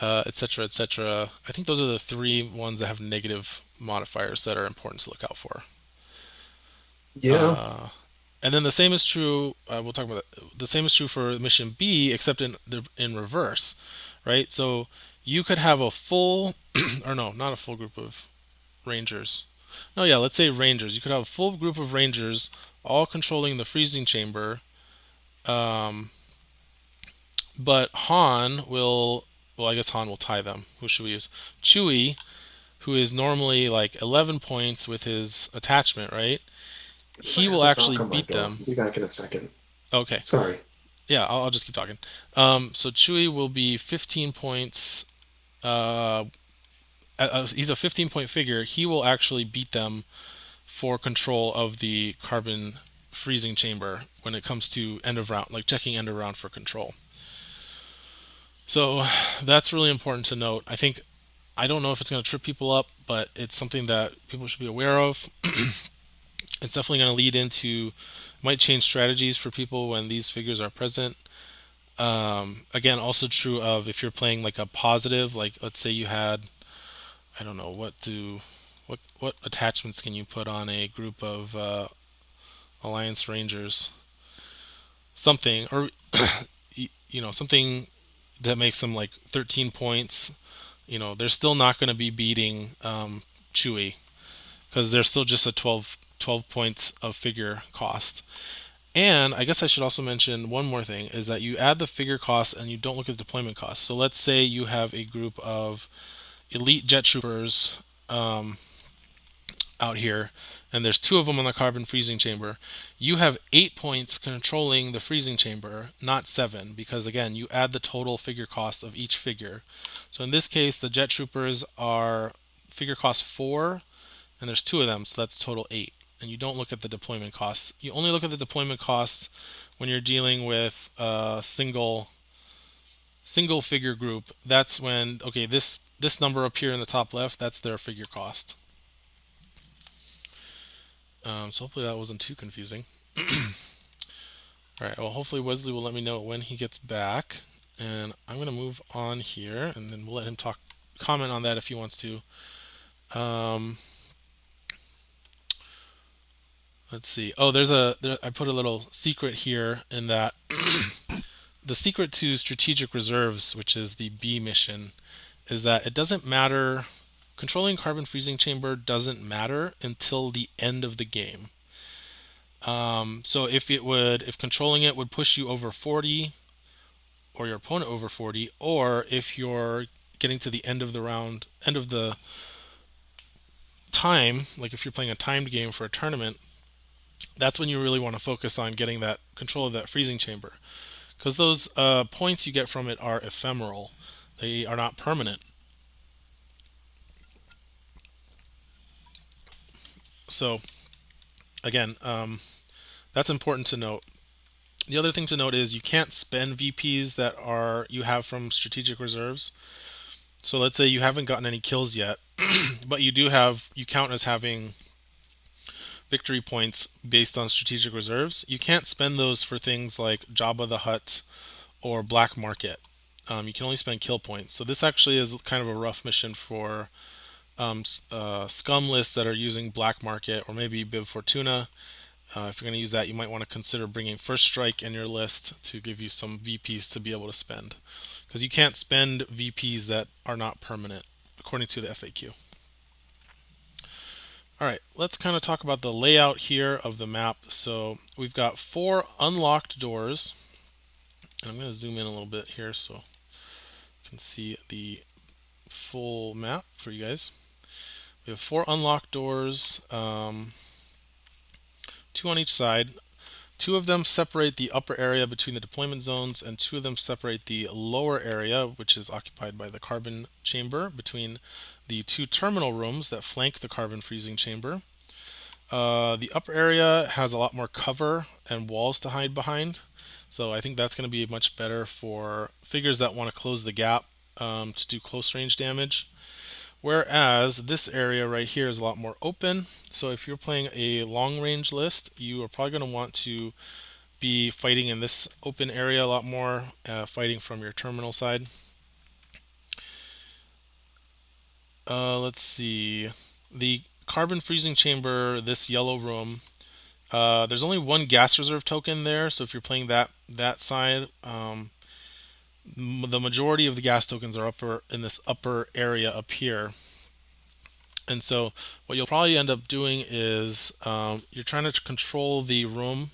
etc., uh, etc. Et I think those are the three ones that have negative modifiers that are important to look out for.
Yeah. Uh,
and then the same is true. Uh, we'll talk about that. The same is true for mission B, except in the in reverse, right? So you could have a full, or no, not a full group of rangers. No, yeah, let's say rangers. You could have a full group of rangers all controlling the freezing chamber. Um, but Han will, well, I guess Han will tie them. Who should we use? Chewie who is normally like 11 points with his attachment, right? He will actually beat them.
Be back in a second.
Okay.
Sorry.
yeah, I'll, I'll just keep talking. Um, so Chewie will be 15 points. Uh, uh, he's a 15 point figure. He will actually beat them for control of the carbon freezing chamber when it comes to end of round, like checking end of round for control. So that's really important to note. I think I don't know if it's going to trip people up, but it's something that people should be aware of. it's definitely going to lead into might change strategies for people when these figures are present. Um, again, also true of if you're playing like a positive, like let's say you had, I don't know what do, what what attachments can you put on a group of uh, Alliance Rangers? Something or you know something that makes them like 13 points. You know they're still not going to be beating um, Chewie because they're still just a 12 12 points of figure cost. And I guess I should also mention one more thing is that you add the figure cost and you don't look at the deployment cost. So let's say you have a group of elite jet troopers um, out here, and there's two of them on the carbon freezing chamber. You have eight points controlling the freezing chamber, not seven, because again, you add the total figure cost of each figure. So in this case, the jet troopers are figure cost four, and there's two of them, so that's total eight and you don't look at the deployment costs. You only look at the deployment costs when you're dealing with a single single figure group. That's when okay, this this number up here in the top left, that's their figure cost. Um, so hopefully that wasn't too confusing. All right. Well, hopefully Wesley will let me know when he gets back, and I'm going to move on here, and then we'll let him talk, comment on that if he wants to. Um, Let's see. Oh, there's a. There, I put a little secret here in that the secret to strategic reserves, which is the B mission, is that it doesn't matter. Controlling carbon freezing chamber doesn't matter until the end of the game. Um, so if it would, if controlling it would push you over 40, or your opponent over 40, or if you're getting to the end of the round, end of the time, like if you're playing a timed game for a tournament, that's when you really want to focus on getting that control of that freezing chamber. Because those uh, points you get from it are ephemeral. They are not permanent. So again um, that's important to note. The other thing to note is you can't spend vps that are you have from strategic reserves. So let's say you haven't gotten any kills yet but you do have you count as having victory points based on strategic reserves. You can't spend those for things like Jabba the Hutt or Black Market. Um, you can only spend kill points. So this actually is kind of a rough mission for um, uh, scum lists that are using Black Market or maybe Bib Fortuna. Uh, if you're going to use that, you might want to consider bringing First Strike in your list to give you some VPs to be able to spend. Because you can't spend VPs that are not permanent, according to the FAQ. All right, let's kind of talk about the layout here of the map. So we've got four unlocked doors. And I'm going to zoom in a little bit here so you can see the full map for you guys. We have four unlocked doors, um, two on each side. Two of them separate the upper area between the deployment zones, and two of them separate the lower area, which is occupied by the carbon chamber, between the two terminal rooms that flank the carbon freezing chamber. Uh, the upper area has a lot more cover and walls to hide behind, so I think that's going to be much better for figures that want to close the gap um, to do close range damage. Whereas this area right here is a lot more open, so if you're playing a long range list, you are probably going to want to be fighting in this open area a lot more, uh, fighting from your terminal side. Uh, let's see. The carbon freezing chamber, this yellow room, uh, there's only one gas reserve token there, so if you're playing that that side, um, the majority of the gas tokens are upper in this upper area up here. And so what you'll probably end up doing is um, you're trying to control the room.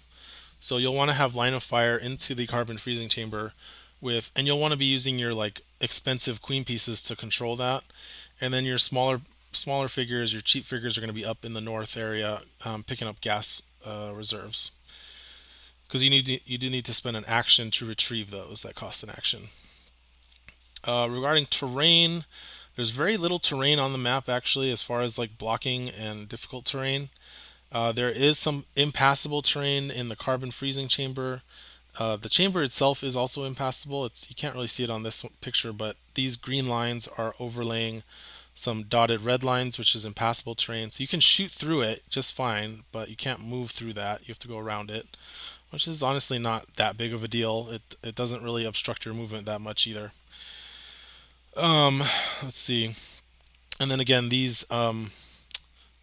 So you'll want to have line of fire into the carbon freezing chamber with, and you'll want to be using your like expensive queen pieces to control that and then your smaller smaller figures, your cheap figures are going to be up in the north area, um, picking up gas uh, reserves. because you need to, you do need to spend an action to retrieve those that cost an action. Uh, regarding terrain, there's very little terrain on the map actually, as far as like blocking and difficult terrain. Uh, there is some impassable terrain in the carbon freezing chamber. Uh, the chamber itself is also impassable. It's you can't really see it on this picture, but these green lines are overlaying some dotted red lines, which is impassable terrain. So you can shoot through it just fine, but you can't move through that. You have to go around it, which is honestly not that big of a deal. It it doesn't really obstruct your movement that much either. Um, let's see, and then again these um,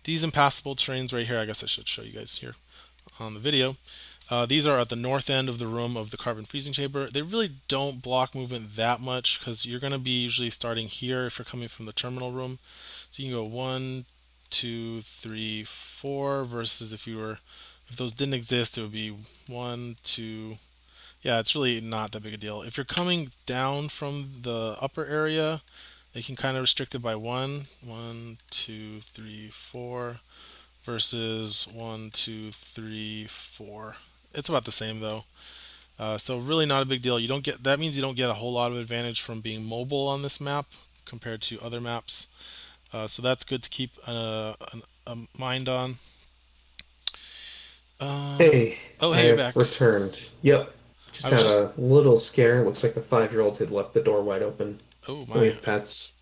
these impassable terrains right here. I guess I should show you guys here on the video. Uh, these are at the north end of the room of the carbon freezing chamber. They really don't block movement that much because you're going to be usually starting here if you're coming from the terminal room. So you can go one, two, three, four versus if you were, if those didn't exist, it would be one, two. Yeah, it's really not that big a deal. If you're coming down from the upper area, they can kind of restrict it by one, one, two, three, four versus one, two, three, four. It's about the same though. Uh, so really not a big deal. You don't get that means you don't get a whole lot of advantage from being mobile on this map compared to other maps. Uh, so that's good to keep a, a, a mind on.
Um, hey, oh hey, I have back. returned. Yep, just had just... a little scare. Looks like the five-year-old had left the door wide open.
Oh my!
With pets.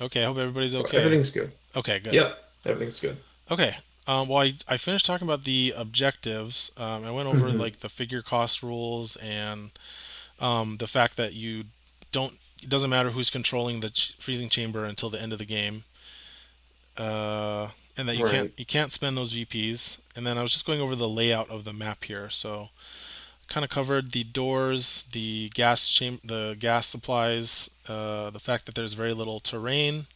Okay, I hope everybody's okay.
Everything's good.
Okay, good.
Yep, everything's good.
Okay, um, well, I, I finished talking about the objectives. Um, I went over mm-hmm. like the figure cost rules and um, the fact that you don't. It doesn't matter who's controlling the ch- freezing chamber until the end of the game, uh, and that you right. can't you can't spend those VPs. And then I was just going over the layout of the map here. So, kind of covered the doors, the gas chamber, the gas supplies, uh, the fact that there's very little terrain,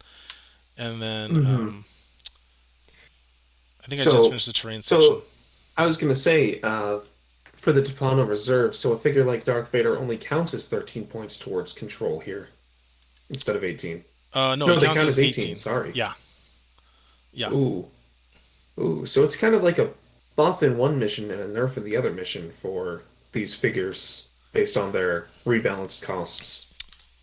and then. Mm-hmm um, I think so, I just finished the terrain so section.
I was going to say, uh, for the Tibanna Reserve, so a figure like Darth Vader only counts as 13 points towards control here instead of 18.
Uh, no, no they count as 18. 18.
Sorry.
Yeah. Yeah.
Ooh. Ooh. So it's kind of like a buff in one mission and a nerf in the other mission for these figures based on their rebalanced costs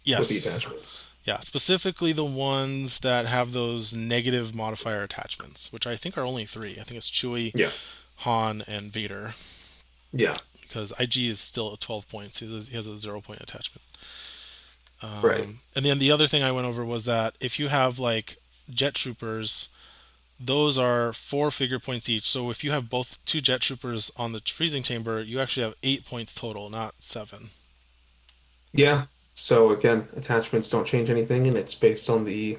yes.
with the attachments.
Yeah, specifically the ones that have those negative modifier attachments, which I think are only three. I think it's Chewie,
yeah.
Han, and Vader.
Yeah.
Because IG is still at 12 points. He has a, he has a zero point attachment.
Um, right.
And then the other thing I went over was that if you have like jet troopers, those are four figure points each. So if you have both two jet troopers on the freezing chamber, you actually have eight points total, not seven.
Yeah, so again, attachments don't change anything, and it's based on the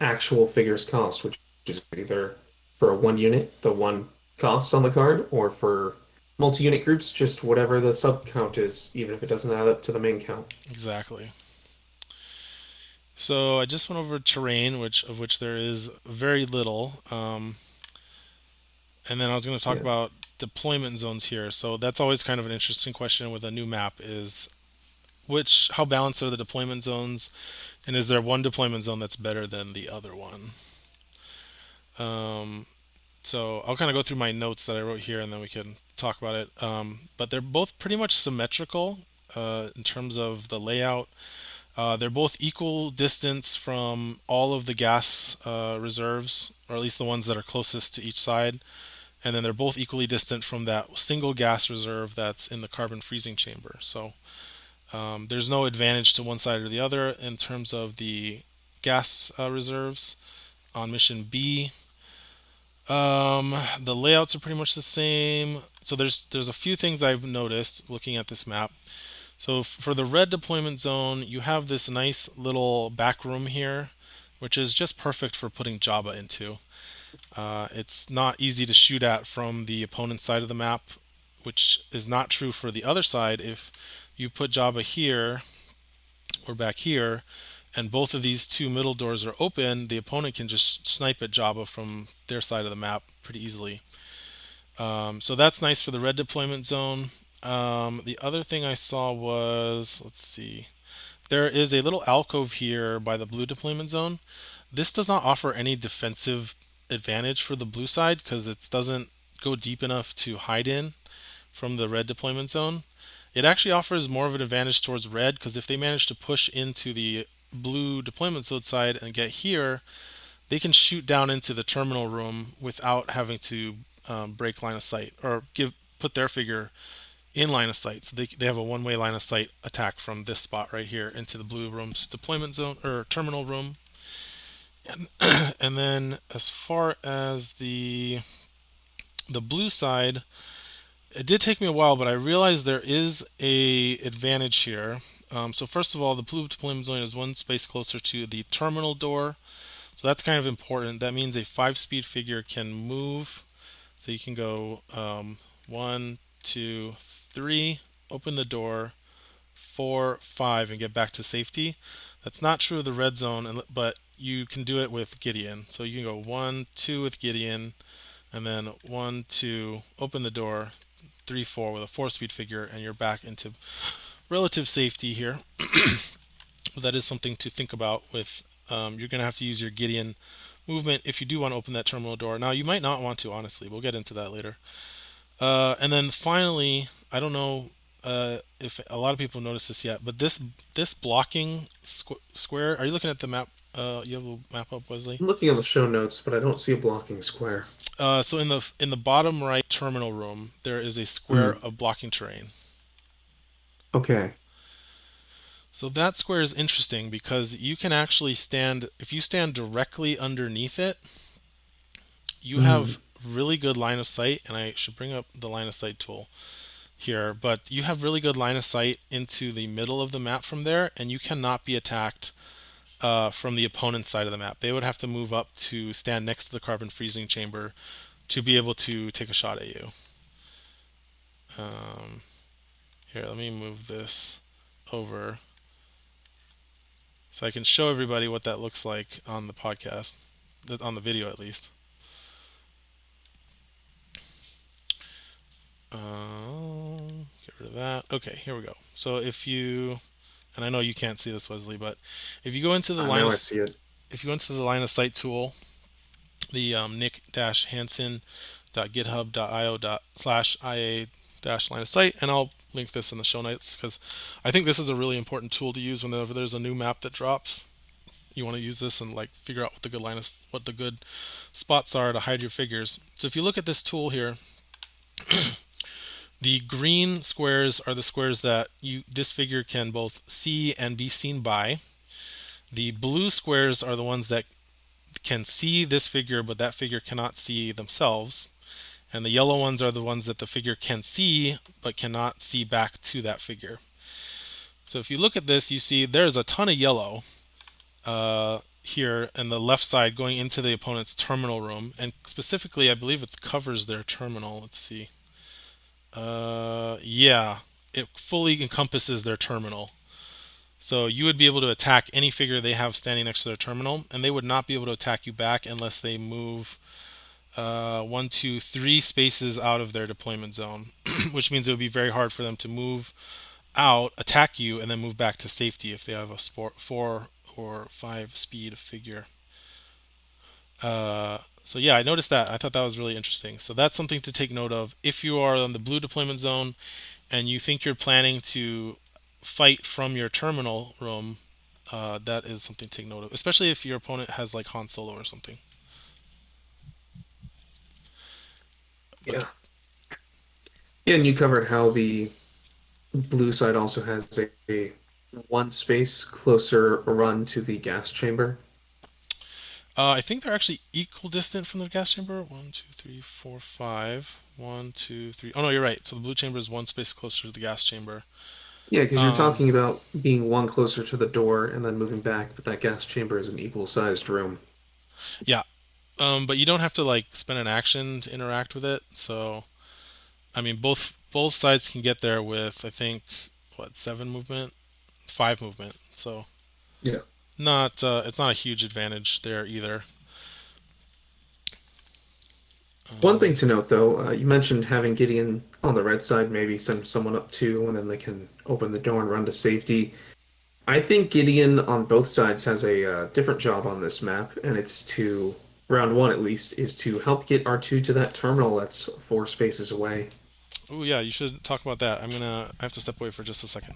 actual figure's cost, which is either for a one unit, the one cost on the card, or for multi-unit groups, just whatever the sub count is, even if it doesn't add up to the main count.
Exactly. So I just went over terrain, which of which there is very little, um, and then I was going to talk yeah. about deployment zones here. So that's always kind of an interesting question with a new map: is which how balanced are the deployment zones, and is there one deployment zone that's better than the other one? Um, so I'll kind of go through my notes that I wrote here, and then we can talk about it. Um, but they're both pretty much symmetrical uh, in terms of the layout. Uh, they're both equal distance from all of the gas uh, reserves, or at least the ones that are closest to each side. And then they're both equally distant from that single gas reserve that's in the carbon freezing chamber. So um, there's no advantage to one side or the other in terms of the gas uh, reserves on mission B. Um, the layouts are pretty much the same. So there's there's a few things I've noticed looking at this map. So for the red deployment zone, you have this nice little back room here, which is just perfect for putting Jabba into. Uh, it's not easy to shoot at from the opponent's side of the map, which is not true for the other side if you put Jabba here or back here, and both of these two middle doors are open, the opponent can just snipe at Jabba from their side of the map pretty easily. Um, so that's nice for the red deployment zone. Um, the other thing I saw was, let's see, there is a little alcove here by the blue deployment zone. This does not offer any defensive advantage for the blue side because it doesn't go deep enough to hide in from the red deployment zone, it actually offers more of an advantage towards red because if they manage to push into the blue deployment zone side and get here, they can shoot down into the terminal room without having to um, break line of sight or give put their figure in line of sight. So they, they have a one way line of sight attack from this spot right here into the blue room's deployment zone or terminal room. And, and then as far as the the blue side, it did take me a while, but I realized there is a advantage here. Um, so first of all, the blue deployment zone is one space closer to the terminal door. So that's kind of important. That means a five speed figure can move. So you can go um, one, two, three, open the door, four, five, and get back to safety. That's not true of the red zone, but you can do it with Gideon. So you can go one, two with Gideon, and then one, two, open the door, three, four with a four speed figure, and you're back into relative safety here. that is something to think about with um, you're going to have to use your Gideon movement if you do want to open that terminal door. Now, you might not want to, honestly. We'll get into that later. Uh, and then finally, I don't know uh, if a lot of people noticed this yet, but this this blocking squ- square. Are you looking at the map? Uh, you have a map up, Wesley.
I'm looking on the show notes, but I don't see a blocking square.
Uh, so in the in the bottom right terminal room, there is a square mm. of blocking terrain.
Okay.
So that square is interesting because you can actually stand if you stand directly underneath it, you mm. have really good line of sight, and I should bring up the line of sight tool here, but you have really good line of sight into the middle of the map from there, and you cannot be attacked uh, from the opponent's side of the map. They would have to move up to stand next to the carbon freezing chamber to be able to take a shot at you. Um, here, let me move this over so I can show everybody what that looks like on the podcast, on the video at least. Uh, get rid of that. Okay, here we go. So if you, and I know you can't see this, Wesley, but if you go into the
I
line,
of,
I
see it.
If you go into the line of sight tool, the um, nick-hansen.github.io slash ia dash line of sight, and I'll link this in the show notes because I think this is a really important tool to use whenever there's a new map that drops. You want to use this and like figure out what the good line of, what the good spots are to hide your figures. So if you look at this tool here. The green squares are the squares that you this figure can both see and be seen by. The blue squares are the ones that can see this figure, but that figure cannot see themselves. And the yellow ones are the ones that the figure can see, but cannot see back to that figure. So if you look at this, you see there's a ton of yellow uh, here in the left side going into the opponent's terminal room. And specifically, I believe it covers their terminal. Let's see. Uh, yeah, it fully encompasses their terminal. So you would be able to attack any figure they have standing next to their terminal, and they would not be able to attack you back unless they move uh, one, two, three spaces out of their deployment zone, which means it would be very hard for them to move out, attack you, and then move back to safety if they have a sport, four or five speed figure. Uh, so yeah, I noticed that. I thought that was really interesting. So that's something to take note of. If you are on the blue deployment zone and you think you're planning to fight from your terminal room, uh, that is something to take note of, especially if your opponent has like Han Solo or something.
Yeah. Yeah, and you covered how the blue side also has a, a one space closer run to the gas chamber.
Uh, I think they're actually equal distant from the gas chamber. One, two, three, four, five. One, two, three. Oh no, you're right. So the blue chamber is one space closer to the gas chamber.
Yeah, because you're um, talking about being one closer to the door and then moving back, but that gas chamber is an equal-sized room.
Yeah, um, but you don't have to like spend an action to interact with it. So, I mean, both both sides can get there with I think what seven movement, five movement. So.
Yeah
not uh, it's not a huge advantage there either.
One thing to note, though, uh, you mentioned having Gideon on the red side, maybe send someone up too, and then they can open the door and run to safety. I think Gideon on both sides has a uh, different job on this map, and it's to round one at least is to help get R2 to that terminal that's four spaces away.
Oh yeah, you should talk about that. I'm gonna. I have to step away for just a second.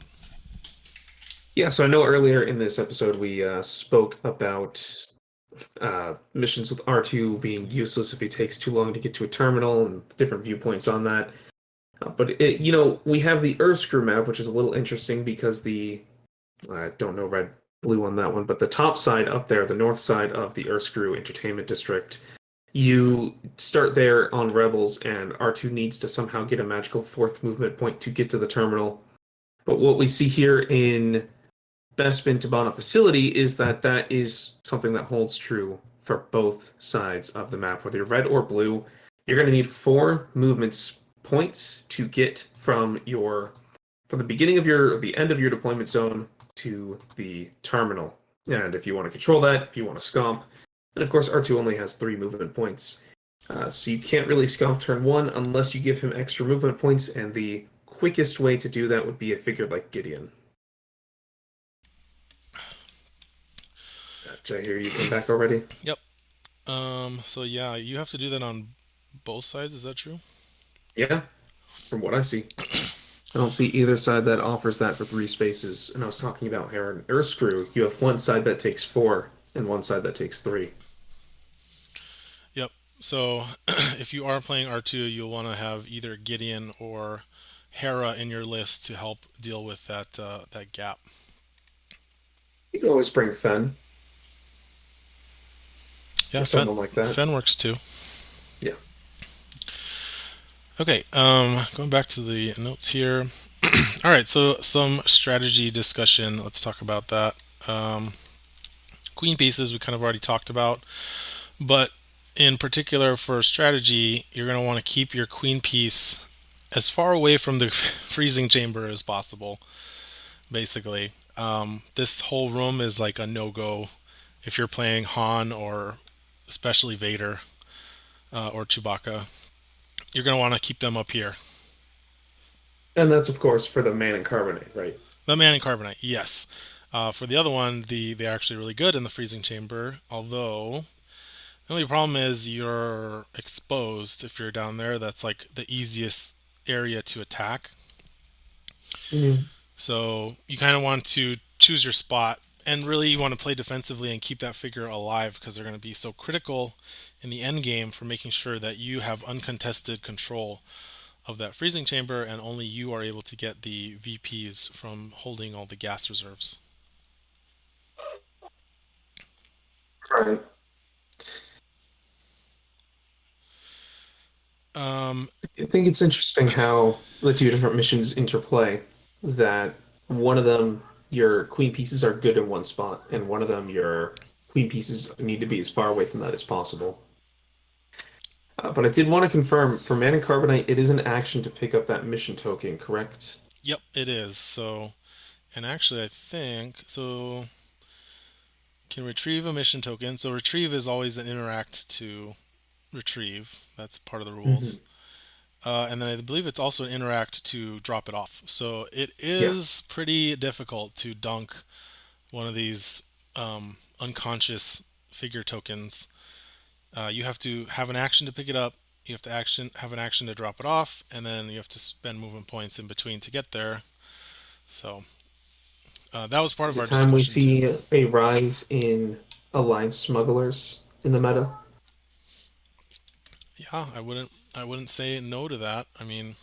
Yeah, so I know earlier in this episode we uh, spoke about uh, missions with R2 being useless if he takes too long to get to a terminal and different viewpoints on that. Uh, but it, you know, we have the Uscru map, which is a little interesting because the I don't know red blue on that one, but the top side up there, the north side of the Uscru Entertainment District, you start there on Rebels, and R2 needs to somehow get a magical fourth movement point to get to the terminal. But what we see here in Bespin Tibanna facility is that that is something that holds true for both sides of the map, whether you're red or blue. You're going to need four movements points to get from your from the beginning of your the end of your deployment zone to the terminal. And if you want to control that, if you want to scomp, and of course R2 only has three movement points. Uh, so you can't really scomp turn one unless you give him extra movement points, and the quickest way to do that would be a figure like Gideon. Did I hear you come back already?
Yep. Um. So yeah, you have to do that on both sides. Is that true?
Yeah, from what I see. I don't see either side that offers that for three spaces. And I was talking about Heron Uscru. You have one side that takes four and one side that takes three.
Yep. So if you are playing R2, you'll want to have either Gideon or Hera in your list to help deal with that uh, that gap.
You can always bring Fenn.
Yeah,
or something like that.
Fenn works too.
Yeah.
Okay, um, going back to the notes here. All right, so some strategy discussion. Let's talk about that. Um, queen pieces we kind of already talked about, but in particular for strategy, you're going to want to keep your queen piece as far away from the freezing chamber as possible. Basically, um, this whole room is like a no-go if you're playing Han or especially Vader uh, or Chewbacca. You're going to want to keep them up here.
And that's of course for the Man in Carbonite, right?
The Man in Carbonite, yes. Uh, for the other one, the they're actually really good in the freezing chamber. Although the only problem is you're exposed if you're down there. That's like the easiest area to attack.
Mm-hmm.
So you kind of want to choose your spot and really you want to play defensively and keep that figure alive because they're going to be so critical in the end game for making sure that you have uncontested control of that freezing chamber and only you are able to get the VPs from holding all the gas reserves.
Right.
Um,
I think it's interesting how the two different missions interplay. That one of them, your queen pieces are good in one spot, and one of them, your queen pieces need to be as far away from that as possible. Uh, but I did want to confirm for Man in Carbonite, it is an action to pick up that mission token, correct?
Yep, it is. So, and actually, I think so. Can retrieve a mission token. So retrieve is always an interact to retrieve. That's part of the rules. Mm-hmm. Uh, and then I believe it's also an interact to drop it off. So it is yeah. pretty difficult to dunk one of these um, unconscious figure tokens. Uh, you have to have an action to pick it up. You have to action have an action to drop it off, and then you have to spend movement points in between to get there. So uh, that was part
Is
of our
time we
see
too. a rise in alliance smugglers in the meta.
Yeah, I wouldn't I wouldn't say no to that. I mean,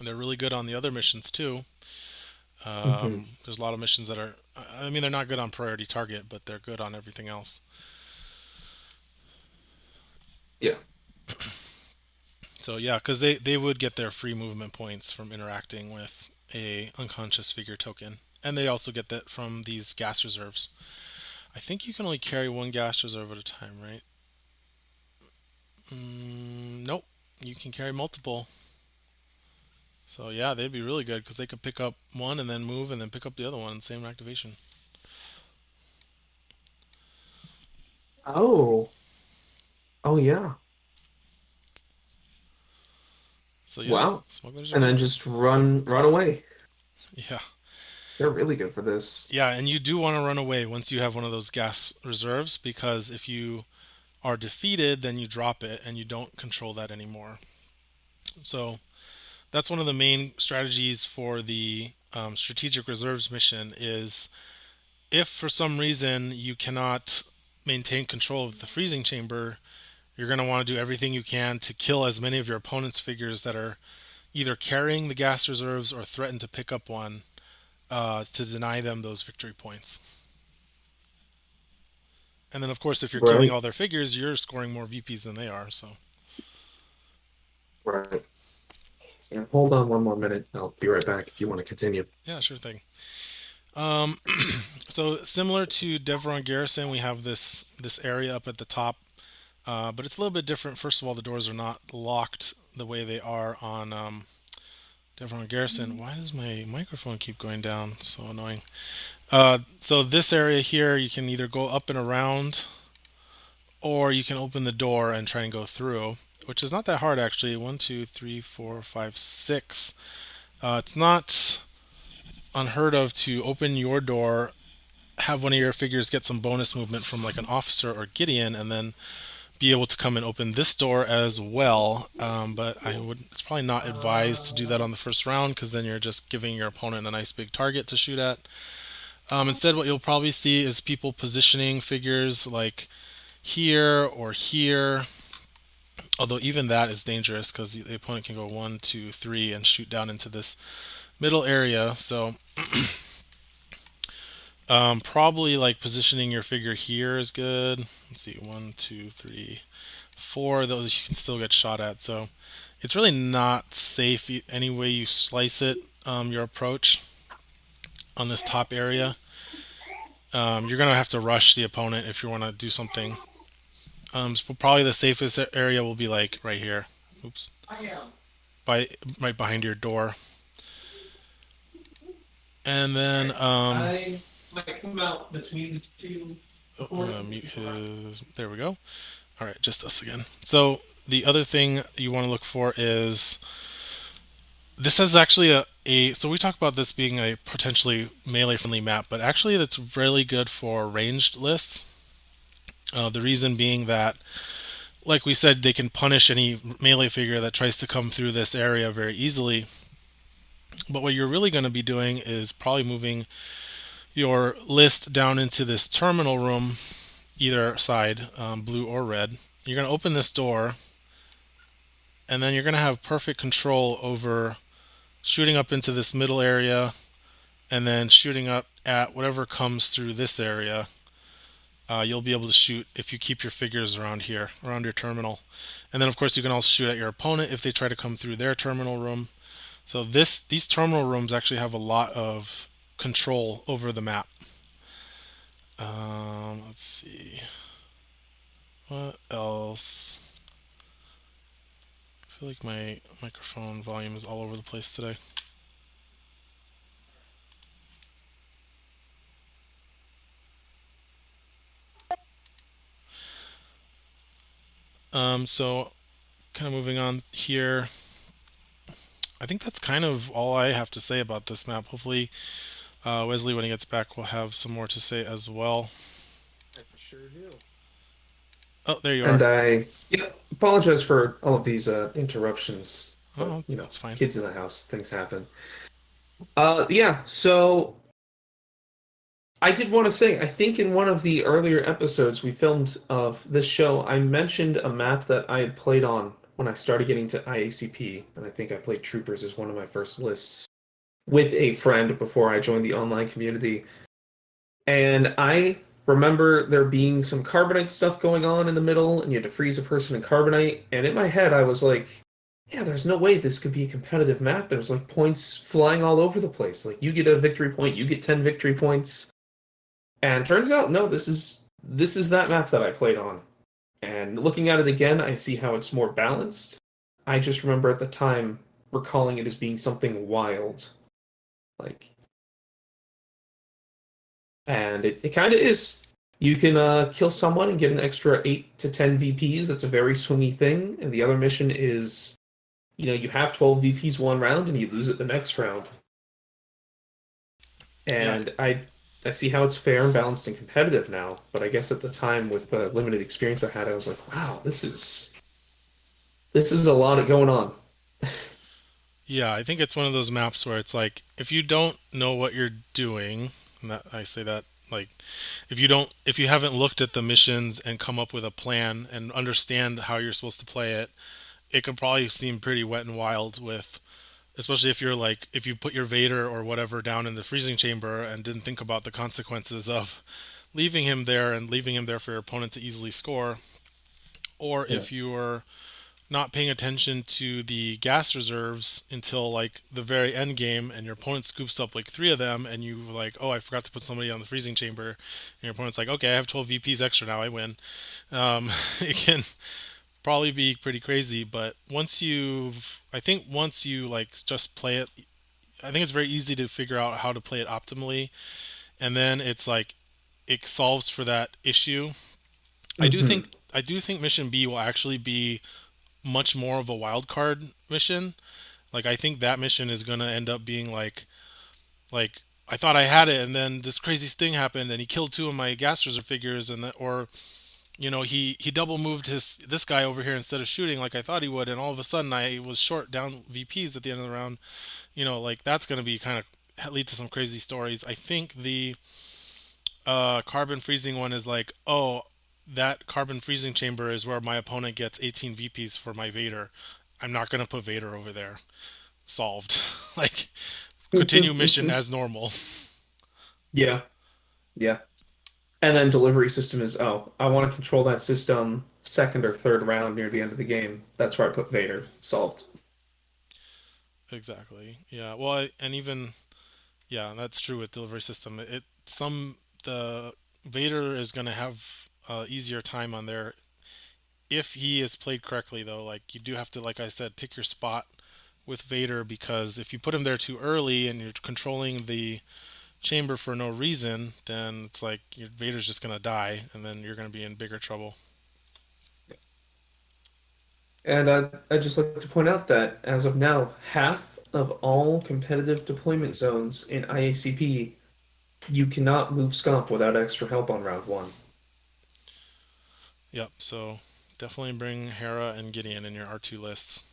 they're really good on the other missions too. Um, mm-hmm. There's a lot of missions that are. I mean, they're not good on priority target, but they're good on everything else.
Yeah.
So yeah, because they they would get their free movement points from interacting with a unconscious figure token and they also get that from these gas reserves. I think you can only carry one gas reserve at a time, right? Mm, nope, you can carry multiple. So yeah, they'd be really good because they could pick up one and then move and then pick up the other one, same activation.
Oh. Oh yeah.
So yeah,
wow. and then just run run away.
Yeah.
They're really good for this.
Yeah, and you do want to run away once you have one of those gas reserves because if you are defeated, then you drop it and you don't control that anymore. So that's one of the main strategies for the um, strategic reserves mission is if for some reason you cannot maintain control of the freezing chamber you're going to want to do everything you can to kill as many of your opponent's figures that are either carrying the gas reserves or threaten to pick up one uh, to deny them those victory points. And then, of course, if you're right. killing all their figures, you're scoring more VPs than they are. So.
Right. Yeah, hold on one more minute. I'll be right back if you want to continue.
Yeah, sure thing. Um, so similar to Devron Garrison, we have this this area up at the top, uh, but it's a little bit different. First of all, the doors are not locked the way they are on um, Devron Garrison. Why does my microphone keep going down? So annoying. Uh, so this area here, you can either go up and around, or you can open the door and try and go through, which is not that hard actually. One, two, three, four, five, six. Uh, it's not unheard of to open your door, have one of your figures get some bonus movement from like an officer or Gideon, and then be able to come and open this door as well. Um, but I would it's probably not advised to do that on the first round because then you're just giving your opponent a nice big target to shoot at. Um, instead, what you'll probably see is people positioning figures like here or here. Although even that is dangerous because the opponent can go one, two, three, and shoot down into this middle area. So Um, probably like positioning your figure here is good. Let's see, one, two, three, four. Those you can still get shot at. So it's really not safe any way you slice it. Um, your approach on this top area. Um, you're gonna have to rush the opponent if you want to do something. Um, so probably the safest area will be like right here. Oops. By right behind your door. And then um,
might come out between the two. Oh, I'm
gonna mute his. There we go. All right, just us again. So the other thing you want to look for is this is actually a, a so we talk about this being a potentially melee friendly map, but actually that's really good for ranged lists. Uh, the reason being that, like we said, they can punish any melee figure that tries to come through this area very easily. But what you're really going to be doing is probably moving your list down into this terminal room, either side, um, blue or red. You're going to open this door, and then you're going to have perfect control over shooting up into this middle area and then shooting up at whatever comes through this area. Uh, you'll be able to shoot if you keep your figures around here, around your terminal. And then, of course, you can also shoot at your opponent if they try to come through their terminal room. So this these terminal rooms actually have a lot of control over the map. Um, let's see. What else? I feel like my microphone volume is all over the place today. Um, so, kind of moving on here. I think that's kind of all I have to say about this map. Hopefully, uh, Wesley, when he gets back, will have some more to say as well.
I sure do.
Oh, there you are.
And I yeah, apologize for all of these uh, interruptions.
But, oh, you know, that's fine.
Kids in the house, things happen. Uh, yeah. So I did want to say, I think in one of the earlier episodes we filmed of this show, I mentioned a map that I had played on when I started getting to IACP, and I think I played Troopers as one of my first lists with a friend before I joined the online community. And I remember there being some carbonite stuff going on in the middle, and you had to freeze a person in carbonite. And in my head, I was like, yeah, there's no way this could be a competitive map. There's like points flying all over the place. Like you get a victory point, you get 10 victory points. And turns out, no, this is this is that map that I played on. And looking at it again, I see how it's more balanced. I just remember at the time recalling it as being something wild like, and it, it kind of is. You can uh, kill someone and get an extra eight to ten VPs. That's a very swingy thing. And the other mission is, you know, you have twelve VPs one round and you lose it the next round. And yeah. I I see how it's fair and balanced and competitive now. But I guess at the time, with the limited experience I had, I was like, wow, this is this is a lot of going on.
Yeah, I think it's one of those maps where it's like if you don't know what you're doing, and that, I say that like if you don't if you haven't looked at the missions and come up with a plan and understand how you're supposed to play it, it could probably seem pretty wet and wild with especially if you're like if you put your Vader or whatever down in the freezing chamber and didn't think about the consequences of leaving him there and leaving him there for your opponent to easily score or yeah. if you were not paying attention to the gas reserves until like the very end game and your opponent scoops up like three of them and you like oh i forgot to put somebody on the freezing chamber and your opponent's like okay i have 12 vps extra now i win um, it can probably be pretty crazy but once you've, i think once you like just play it i think it's very easy to figure out how to play it optimally and then it's like it solves for that issue mm-hmm. i do mm-hmm. think i do think mission b will actually be much more of a wild card mission. Like I think that mission is gonna end up being like, like I thought I had it, and then this crazy thing happened, and he killed two of my gas reserve figures, and that, or, you know, he he double moved his this guy over here instead of shooting like I thought he would, and all of a sudden I was short down VPs at the end of the round. You know, like that's gonna be kind of lead to some crazy stories. I think the uh, carbon freezing one is like, oh, that carbon freezing chamber is where my opponent gets 18 VPs for my Vader. I'm not going to put Vader over there. Solved. like, continue mission as normal.
Yeah. Yeah. And then delivery system is oh, I want to control that system second or third round near the end of the game. That's where I put Vader. Solved.
Exactly. Yeah. Well, and even yeah, that's true with delivery system. It some the Vader is going to have easier time on there. If he is played correctly though like you do have to like i said pick your spot with vader because if you put him there too early and you're controlling the chamber for no reason then it's like vader's just going to die and then you're going to be in bigger trouble.
And I, i'd just like to point out that as of now half of all competitive deployment zones in iacp you cannot move scomp without extra help on round one
Yep. So definitely bring Hera and Gideon in your R2 lists.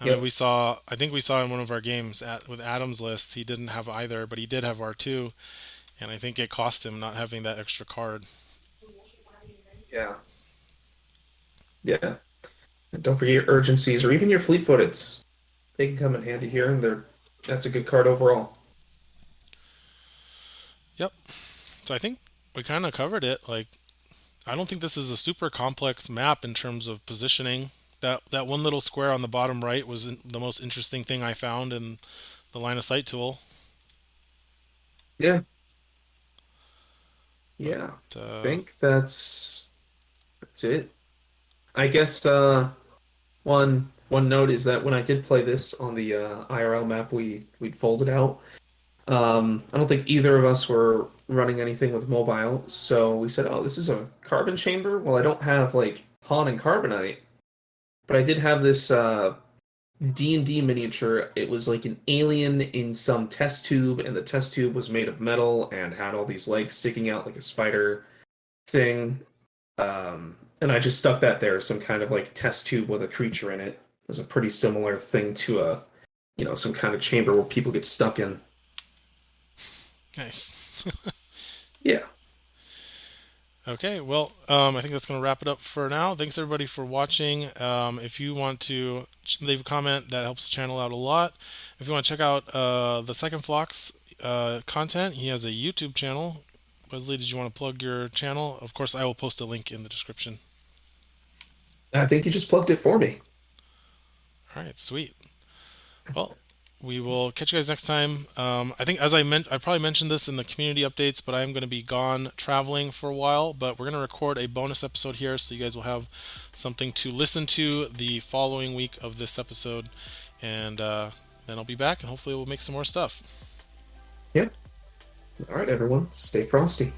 I yep. mean, we saw. I think we saw in one of our games at with Adam's list, he didn't have either, but he did have R2, and I think it cost him not having that extra card.
Yeah. Yeah. And don't forget your urgencies or even your fleet footeds. They can come in handy here, and they're that's a good card overall.
Yep. So I think we kind of covered it. Like I don't think this is a super complex map in terms of positioning. That that one little square on the bottom right was the most interesting thing I found in the line of sight tool.
Yeah. Yeah. But, uh, I think that's that's it. I guess uh, one one note is that when I did play this on the uh, IRL map we we'd folded out, um, I don't think either of us were running anything with mobile, so we said, "Oh, this is a carbon chamber." Well, I don't have like Han in Carbonite, but I did have this uh, D and D miniature. It was like an alien in some test tube, and the test tube was made of metal and had all these legs sticking out like a spider thing. Um, and I just stuck that there, some kind of like test tube with a creature in it. It was a pretty similar thing to a, you know, some kind of chamber where people get stuck in.
Nice.
yeah.
Okay, well, um, I think that's going to wrap it up for now. Thanks everybody for watching. Um, if you want to leave a comment, that helps the channel out a lot. If you want to check out uh, the Second Flock's uh, content, he has a YouTube channel. Wesley, did you want to plug your channel? Of course, I will post a link in the description.
I think you just plugged it for me.
All right, sweet. Well, we will catch you guys next time. Um, I think, as I meant, I probably mentioned this in the community updates, but I am going to be gone traveling for a while. But we're going to record a bonus episode here, so you guys will have something to listen to the following week of this episode, and uh, then I'll be back, and hopefully we'll make some more stuff.
Yep. All right, everyone, stay frosty.